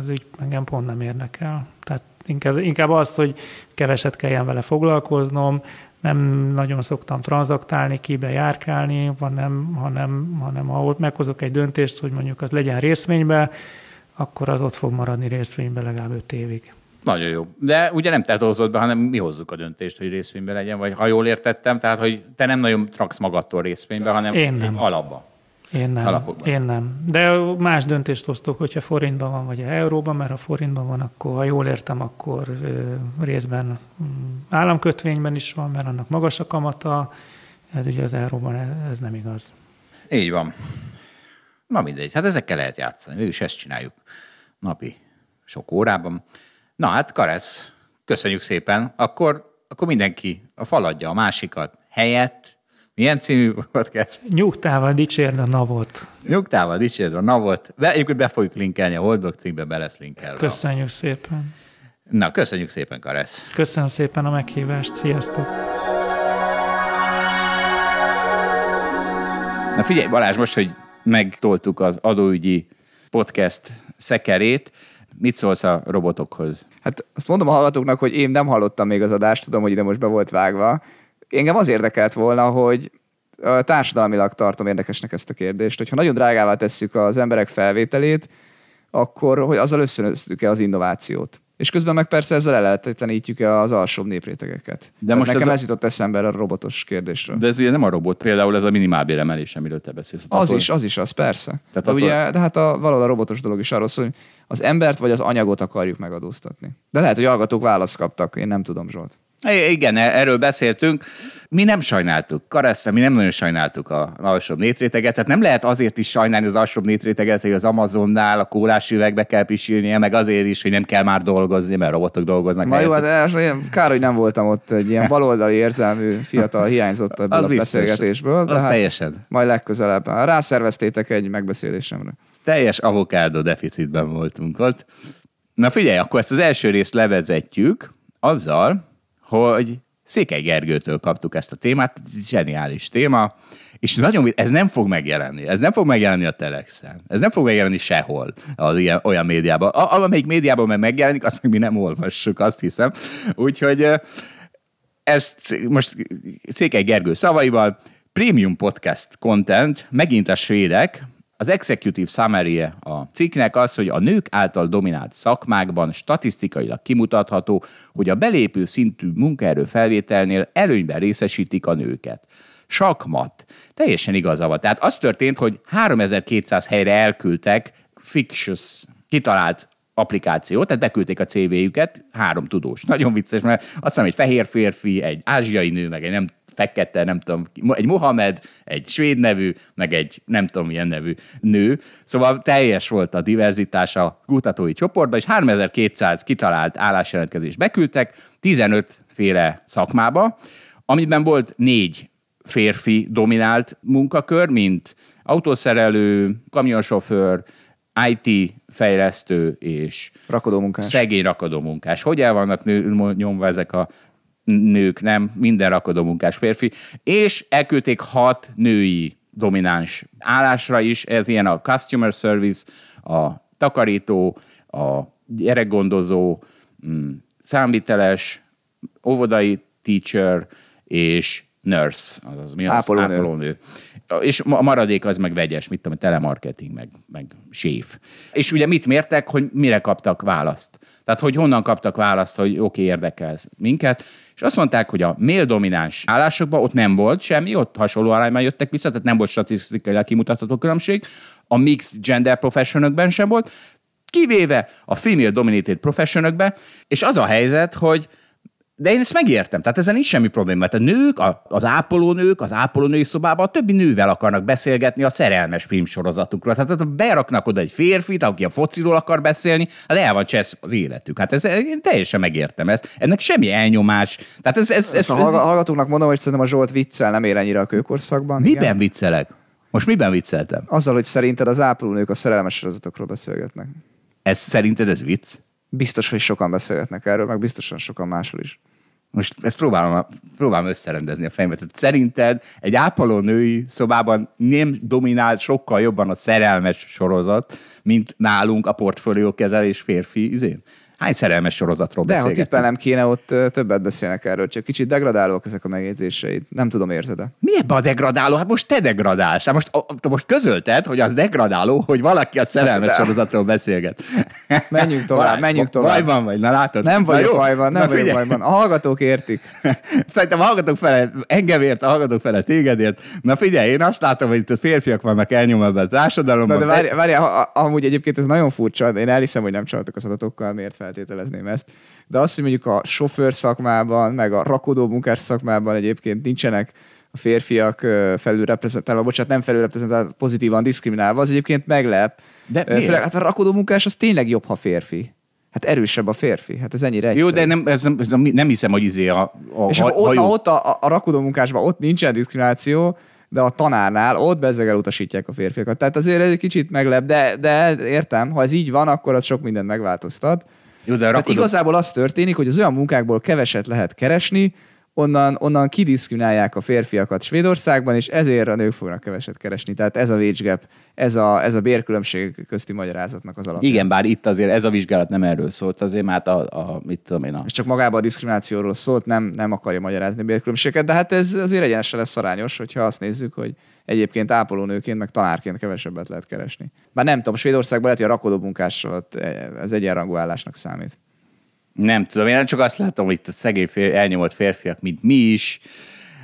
C: ez így engem pont nem érdekel. Tehát inkább, inkább az, hogy keveset kelljen vele foglalkoznom, nem nagyon szoktam tranzaktálni, kibe járkálni, hanem, hanem, hanem ahol meghozok egy döntést, hogy mondjuk az legyen részvénybe, akkor az ott fog maradni részvénybe legalább öt évig.
A: Nagyon jó. De ugye nem te hozott be, hanem mi hozzuk a döntést, hogy részvénybe legyen, vagy ha jól értettem, tehát hogy te nem nagyon traksz magadtól részvénybe, hanem
C: Én nem.
A: alapba.
C: Én nem. Alapokban. Én nem. De más döntést hoztok, hogyha forintban van, vagy euróban, mert ha forintban van, akkor ha jól értem, akkor részben mm, államkötvényben is van, mert annak magas a kamata, ez ugye az euróban ez nem igaz.
A: Így van. Na mindegy, hát ezekkel lehet játszani. Mégis ezt csináljuk napi sok órában. Na hát, Karesz, köszönjük szépen. Akkor, akkor mindenki a faladja a másikat helyett. Milyen című podcast?
C: Nyugtával dicsérd a navot.
A: Nyugtával dicsérd a navot. Be, egyébként be fogjuk linkelni, a Holdblog cikkbe be lesz linkelve.
C: Köszönjük szépen.
A: Na, köszönjük szépen, Karesz.
C: Köszönöm szépen a meghívást. Sziasztok.
A: Na figyelj, Balázs, most, hogy megtoltuk az adóügyi podcast szekerét, Mit szólsz a robotokhoz?
B: Hát azt mondom a hallgatóknak, hogy én nem hallottam még az adást, tudom, hogy ide most be volt vágva. Engem az érdekelt volna, hogy társadalmilag tartom érdekesnek ezt a kérdést, hogyha nagyon drágává tesszük az emberek felvételét, akkor hogy azzal összönöztük-e az innovációt. És közben meg persze ezzel ellehetetlenítjük az alsóbb néprétegeket. De most nekem ez, ez jutott eszembe a robotos kérdésről.
A: De ez ugye nem a robot, például ez a minimálbéremelés, amiről te beszélsz.
B: Az attól... is, az is az, persze. Tehát de, attól... ugye, de hát a, valahol a robotos dolog is arról szól, hogy az embert vagy az anyagot akarjuk megadóztatni. De lehet, hogy hallgatók választ kaptak, én nem tudom, Zsolt.
A: Igen, e- erről beszéltünk. Mi nem sajnáltuk, Karessa, mi nem nagyon sajnáltuk a alsóbb nétréteget, tehát nem lehet azért is sajnálni az alsóbb nétréteget, hogy az Amazonnál a kólás üvegbe kell pisilnie, meg azért is, hogy nem kell már dolgozni, mert robotok dolgoznak.
B: Na jó, de hát kár, hogy nem voltam ott egy ilyen baloldali érzelmű fiatal hiányzott ebből a beszélgetésből.
A: De az hát teljesen.
B: Majd legközelebb. Rászerveztétek egy megbeszélésemre.
A: Teljes avokádó deficitben voltunk ott. Na figyelj, akkor ezt az első részt levezetjük azzal, hogy Székely Gergőtől kaptuk ezt a témát, zseniális téma, és nagyon, ez nem fog megjelenni, ez nem fog megjelenni a Telexen, ez nem fog megjelenni sehol az ilyen, olyan médiában. A, amelyik médiában meg megjelenik, azt még mi nem olvassuk, azt hiszem. Úgyhogy ezt most Székely Gergő szavaival, Premium Podcast Content, megint a svédek, az executive summary a cikknek az, hogy a nők által dominált szakmákban statisztikailag kimutatható, hogy a belépő szintű munkaerő felvételnél előnyben részesítik a nőket. Sakmat. Teljesen igaza van. Tehát az történt, hogy 3200 helyre elküldtek fictitious, kitalált applikációt, tehát beküldték a CV-jüket, három tudós. Nagyon vicces, mert azt hiszem, egy fehér férfi, egy ázsiai nő, meg egy nem fekete, nem tudom, egy Mohamed, egy svéd nevű, meg egy nem tudom milyen nevű nő. Szóval teljes volt a diverzitás a kutatói csoportban, és 3200 kitalált állásjelentkezést beküldtek, 15 féle szakmába, amiben volt négy férfi dominált munkakör, mint autószerelő, kamionsofőr, IT fejlesztő és
B: rakodómunkás.
A: szegény rakodómunkás. Hogy el vannak nyomva ezek a nők, nem, minden rakodómunkás férfi, és elküldték hat női domináns állásra is, ez ilyen a customer service, a takarító, a gyerekgondozó, mm, számviteles, óvodai teacher és nurse, azaz mi az?
B: Ápolónő.
A: Ápolónő. És a maradék az meg vegyes, mit tudom, telemarketing, meg, meg séf. És ugye mit mértek, hogy mire kaptak választ? Tehát, hogy honnan kaptak választ, hogy oké, okay, érdekel minket. És azt mondták, hogy a mail domináns állásokban ott nem volt semmi, ott hasonló arányban jöttek vissza, tehát nem volt statisztikailag kimutatható különbség. A mixed gender professionökben sem volt, kivéve a female dominated professionökben, és az a helyzet, hogy de én ezt megértem, tehát ezen nincs semmi probléma, mert a nők, a, az ápolónők, az ápolónői szobában a többi nővel akarnak beszélgetni a szerelmes filmsorozatukról. Tehát ha beraknak oda egy férfit, aki a fociról akar beszélni, hát el van csesz az életük. Hát ez, én teljesen megértem ezt. Ennek semmi elnyomás. Tehát ez, ez, ez,
B: a
A: ez,
B: hallga- hallgatóknak mondom, hogy szerintem a Zsolt viccel nem ér ennyire a kőkorszakban.
A: miben
B: igen.
A: viccelek? Most miben vicceltem?
B: Azzal, hogy szerinted az ápolónők a szerelmes sorozatokról beszélgetnek.
A: Ez szerinted ez vicc?
B: Biztos, hogy sokan beszélgetnek erről, meg biztosan sokan máshol is.
A: Most ezt próbálom, próbálom összerendezni a fejembe. Tehát szerinted egy ápoló női szobában nem dominál sokkal jobban a szerelmes sorozat, mint nálunk a portfólió kezelés férfi izén? Hány szerelmes sorozatról
B: De ha
A: beszélgetünk?
B: tippelnem kéne, ott többet beszélnek erről, csak kicsit degradálóak ezek a megjegyzéseid. Nem tudom, érzed-e?
A: Mi ebbe a degradáló? Hát most te degradálsz. Hát most, a- most közölted, hogy az degradáló, hogy valaki a szerelmes
B: Hát, de-
A: sorozatról beszélget. *laughs*
B: Menjünk tovább,
A: Vaj-
B: menjünk tovább.
A: Bajban vagy, na látod?
B: Nem
A: Na
B: vagyok
A: jó.
B: bajban, nem
A: Na
B: vagyok bajban. A hallgatók értik. *laughs*
A: Szerintem hallgatok fele engem ért, hallgatok fele tégedért. Na figyelj, én azt látom, hogy itt a férfiak vannak elnyomva ebben a társadalomban.
B: Na, de várj, várj, ha- ha- amúgy egyébként ez nagyon furcsa, én elhiszem, hogy nem csaltak az adatokkal, miért feltételezném ezt. De azt, hogy mondjuk a sofőr szakmában, meg a rakodó munkás szakmában egyébként nincsenek a férfiak felülreprezentálva, bocsánat, nem felülreprezentálva, pozitívan diszkriminálva, az egyébként meglep.
A: De miért?
B: Főleg, hát a rakodó munkás az tényleg jobb, ha férfi. Hát erősebb a férfi. Hát ez ennyire egyszerű.
A: Jó, de nem, ez nem, ez nem, nem hiszem, hogy izé a, a
B: És
A: ha,
B: ott,
A: hajó-
B: ott a, a, a rakodó munkásban ott nincsen diszkrimináció, de a tanárnál ott bezzeg elutasítják a férfiakat. Tehát azért ez egy kicsit meglep, de, de értem, ha ez így van, akkor az sok mindent megváltoztat.
A: Jó, de
B: Tehát igazából az történik, hogy az olyan munkákból keveset lehet keresni, onnan, onnan kidiszkriminálják a férfiakat Svédországban, és ezért a nők fognak keveset keresni. Tehát ez a wage gap, ez a, ez a bérkülönbség közti magyarázatnak az alapja.
A: Igen, bár itt azért ez a vizsgálat nem erről szólt, azért már a, a mit tudom én, a...
B: És csak magában a diszkriminációról szólt, nem, nem akarja magyarázni a bérkülönbséget, de hát ez azért egyenesen lesz arányos, hogyha azt nézzük, hogy egyébként ápolónőként, meg tanárként kevesebbet lehet keresni. Bár nem tudom, Svédországban lehet, hogy a rakodó munkással ott ez egyenrangú állásnak számít.
A: Nem tudom, én csak azt látom, hogy itt a szegény fér, elnyomott férfiak, mint mi is,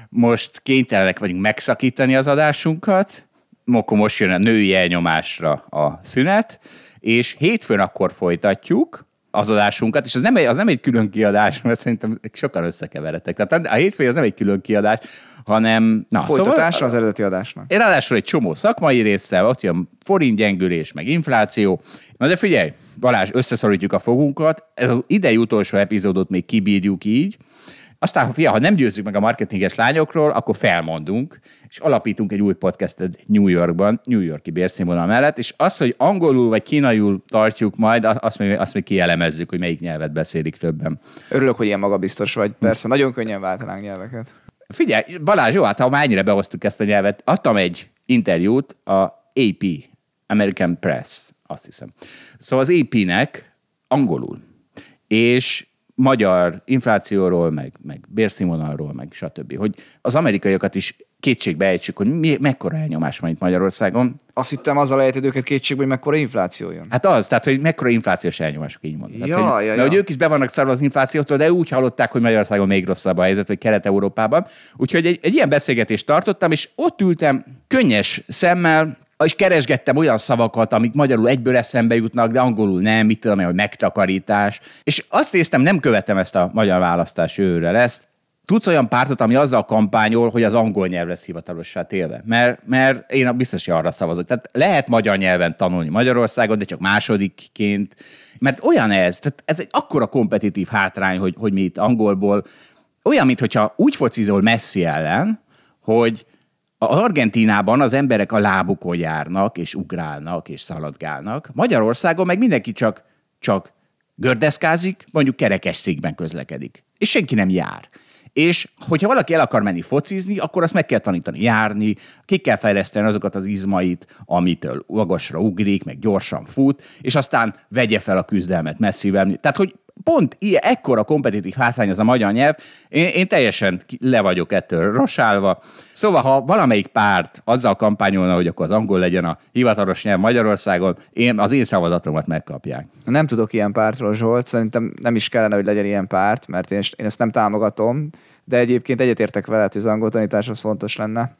A: most kénytelenek vagyunk megszakítani az adásunkat, akkor most jön a női elnyomásra a szünet, és hétfőn akkor folytatjuk az adásunkat, és az nem egy, az nem egy külön kiadás, mert szerintem sokan összekeveredtek. Tehát a hétfő az nem egy külön kiadás, hanem... Na,
B: Folytatásra
A: szóval,
B: az eredeti adásnak.
A: én ráadásul egy csomó szakmai része, ott jön forint gyengülés, meg infláció. Na de figyelj, Balázs, összeszorítjuk a fogunkat, ez az idei utolsó epizódot még kibírjuk így, aztán, fia, ha nem győzzük meg a marketinges lányokról, akkor felmondunk, és alapítunk egy új podcastet New Yorkban, New Yorki bérszínvonal mellett, és az, hogy angolul vagy kínaiul tartjuk majd, azt még, azt még kielemezzük, hogy melyik nyelvet beszélik többen.
B: Örülök, hogy ilyen magabiztos vagy. Persze, nagyon könnyen váltanánk nyelveket.
A: Figyelj, Balázs, jó, hát ha már ennyire behoztuk ezt a nyelvet, adtam egy interjút a AP, American Press, azt hiszem. Szóval az AP-nek angolul, és magyar inflációról, meg, meg bérszínvonalról, meg stb. Hogy az amerikaiakat is kétségbe ejtsük, hogy mi, mekkora elnyomás van itt Magyarországon.
B: Azt hittem azzal ejted őket kétségbe, hogy mekkora infláció jön.
A: Hát az, tehát, hogy mekkora inflációs elnyomások, így mondom.
B: Ja,
A: tehát, hogy,
B: ja,
A: mert
B: ja.
A: hogy ők is be vannak szarva az inflációtól, de úgy hallották, hogy Magyarországon még rosszabb a helyzet, vagy Kelet-Európában. Úgyhogy egy, egy ilyen beszélgetést tartottam, és ott ültem könnyes szemmel, és keresgettem olyan szavakat, amik magyarul egyből eszembe jutnak, de angolul nem, mit tudom én, hogy megtakarítás. És azt néztem, nem követem ezt a magyar választás jövőre lesz. Tudsz olyan pártot, ami azzal kampányol, hogy az angol nyelv lesz hivatalossá télve? Mert, mert én biztos, hogy arra szavazok. Tehát lehet magyar nyelven tanulni Magyarországon, de csak másodikként. Mert olyan ez, tehát ez egy akkora kompetitív hátrány, hogy, hogy mi itt angolból, olyan, mintha úgy focizol Messi ellen, hogy az Argentínában az emberek a lábukon járnak, és ugrálnak, és szaladgálnak. Magyarországon meg mindenki csak, csak gördeszkázik, mondjuk kerekes székben közlekedik. És senki nem jár. És hogyha valaki el akar menni focizni, akkor azt meg kell tanítani járni, ki kell fejleszteni azokat az izmait, amitől magasra ugrik, meg gyorsan fut, és aztán vegye fel a küzdelmet messzivel. Tehát, hogy pont ilyen, ekkora kompetitív hátrány az a magyar nyelv, én, én teljesen le vagyok ettől rosálva. Szóval, ha valamelyik párt azzal kampányolna, hogy akkor az angol legyen a hivatalos nyelv Magyarországon, én, az én szavazatomat megkapják.
B: Nem tudok ilyen pártról, Zsolt, szerintem nem is kellene, hogy legyen ilyen párt, mert én, én ezt nem támogatom, de egyébként egyetértek veled, hogy az angol tanítás az fontos lenne,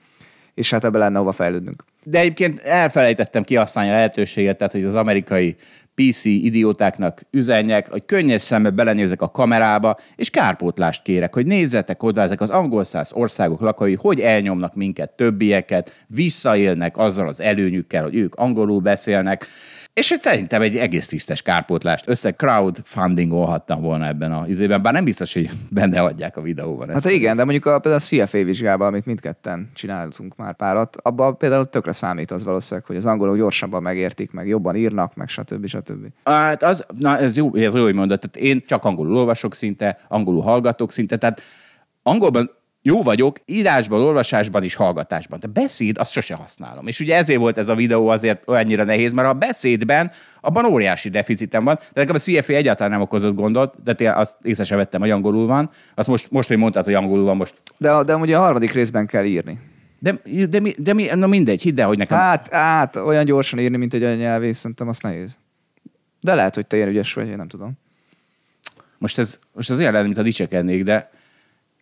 B: és hát ebbe lenne hova fejlődnünk.
A: De egyébként elfelejtettem kihasználni a lehetőséget, tehát hogy az amerikai PC idiótáknak üzenjek, hogy könnyes szembe belenézek a kamerába, és kárpótlást kérek, hogy nézzetek oda ezek az angol száz országok lakói, hogy elnyomnak minket többieket, visszaélnek azzal az előnyükkel, hogy ők angolul beszélnek, és szerintem egy egész tisztes kárpótlást össze crowdfundingolhattam volna ebben a izében, bár nem biztos, hogy *laughs* benne adják a videóban.
B: Hát igen, de mondjuk a, például a CFA vizsgában, amit mindketten csináltunk már párat, abban például tökre számít az valószínűleg, hogy az angolok gyorsabban megértik, meg jobban írnak, meg stb. stb.
A: Hát az, na ez jó, ez jó, hogy mondod. Tehát én csak angolul olvasok szinte, angolul hallgatok szinte, tehát angolban jó vagyok írásban, olvasásban és hallgatásban. De beszéd, azt sose használom. És ugye ezért volt ez a videó azért olyannyira nehéz, mert a beszédben abban óriási deficitem van. De nekem a CFA egyáltalán nem okozott gondot, de én azt észre sem vettem, hogy angolul van. Azt most, most hogy mondtad, hogy angolul van most.
B: De, de ugye a harmadik részben kell írni.
A: De, de, de, de mi, na mindegy, hidd el, hogy nekem...
B: Hát, hát, olyan gyorsan írni, mint egy nyelvész, szerintem az nehéz. De lehet, hogy te ilyen ügyes vagy, én nem tudom.
A: Most ez, most az olyan lenne, mint a dicsekednék, de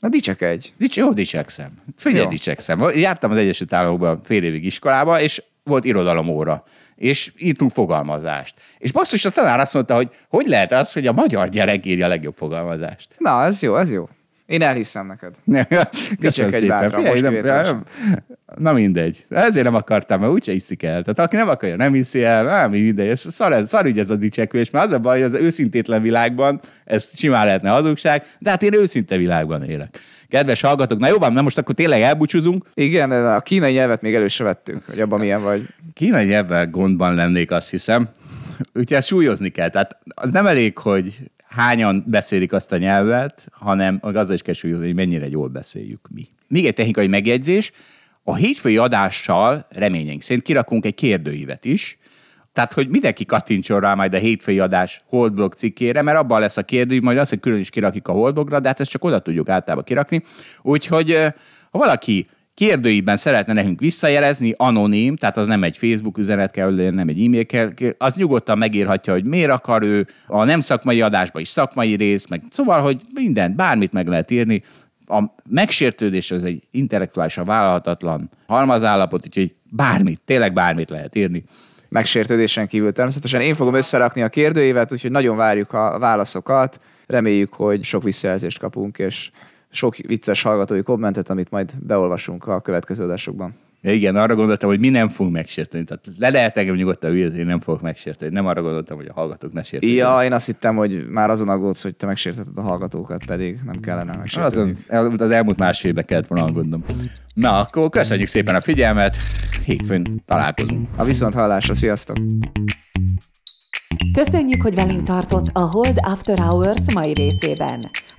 B: Na dicsekedj.
A: Dics, jó, dicsekszem. Figyelj,
B: Jó.
A: dicsekszem. Jártam az Egyesült Államokban fél évig iskolába, és volt irodalomóra és írtunk fogalmazást. És basszus, a tanár azt mondta, hogy hogy lehet az, hogy a magyar gyerek írja a legjobb fogalmazást.
B: Na, ez jó, ez jó. Én elhiszem neked. *laughs*
A: Köszönöm
B: Dicsekedj
A: szépen. Figyelj, nem, nem, na mindegy. Ezért nem akartam, mert úgyse hiszik el. Tehát aki nem akarja, nem hiszi el, nem mindegy. Ez szar, ez, szar ügy ez a dicsekvés, mert az a baj, hogy az őszintétlen világban ez simán lehetne hazugság, de hát én őszinte világban élek. Kedves hallgatók, na jó van, na most akkor tényleg elbúcsúzunk.
B: Igen, de a kínai nyelvet még előse vettünk, hogy abban milyen vagy.
A: Kínai nyelvvel gondban lennék, azt hiszem. Úgyhogy ezt súlyozni kell. Tehát az nem elég, hogy hányan beszélik azt a nyelvet, hanem azzal is kell hogy mennyire jól beszéljük mi. Még egy technikai megjegyzés. A hétfői adással reményeink szerint kirakunk egy kérdőívet is, tehát, hogy mindenki kattintson rá majd a hétfői adás Holdblog cikkére, mert abban lesz a kérdő, majd azt, hogy külön is kirakjuk a Holdblogra, de hát ezt csak oda tudjuk általában kirakni. Úgyhogy, eh, ha valaki kérdőiben szeretne nekünk visszajelezni, anonim, tehát az nem egy Facebook üzenet kell, nem egy e-mail kell, az nyugodtan megírhatja, hogy miért akar ő, a nem szakmai adásban is szakmai rész, meg szóval, hogy mindent, bármit meg lehet írni. A megsértődés az egy intellektuálisan vállalhatatlan halmazállapot, úgyhogy bármit, tényleg bármit lehet írni.
B: Megsértődésen kívül természetesen. Én fogom összerakni a kérdőívet, úgyhogy nagyon várjuk a válaszokat. Reméljük, hogy sok visszajelzést kapunk, és sok vicces hallgatói kommentet, amit majd beolvasunk a következő adásokban.
A: Ja, igen, arra gondoltam, hogy mi nem fogunk megsérteni. Tehát le lehet engem nyugodtan ülni, én nem fogok megsérteni. Nem arra gondoltam, hogy a hallgatók ne sérteni.
B: Ja, én azt hittem, hogy már azon aggódsz, hogy te megsérteted a hallgatókat, pedig nem kellene megsérteni.
A: Azon, az elmúlt másfél évben kellett volna aggódnom. Na, akkor köszönjük szépen a figyelmet. Hétfőn találkozunk.
B: A viszont hallásra, sziasztok!
D: Köszönjük, hogy velünk tartott a Hold After Hours mai részében.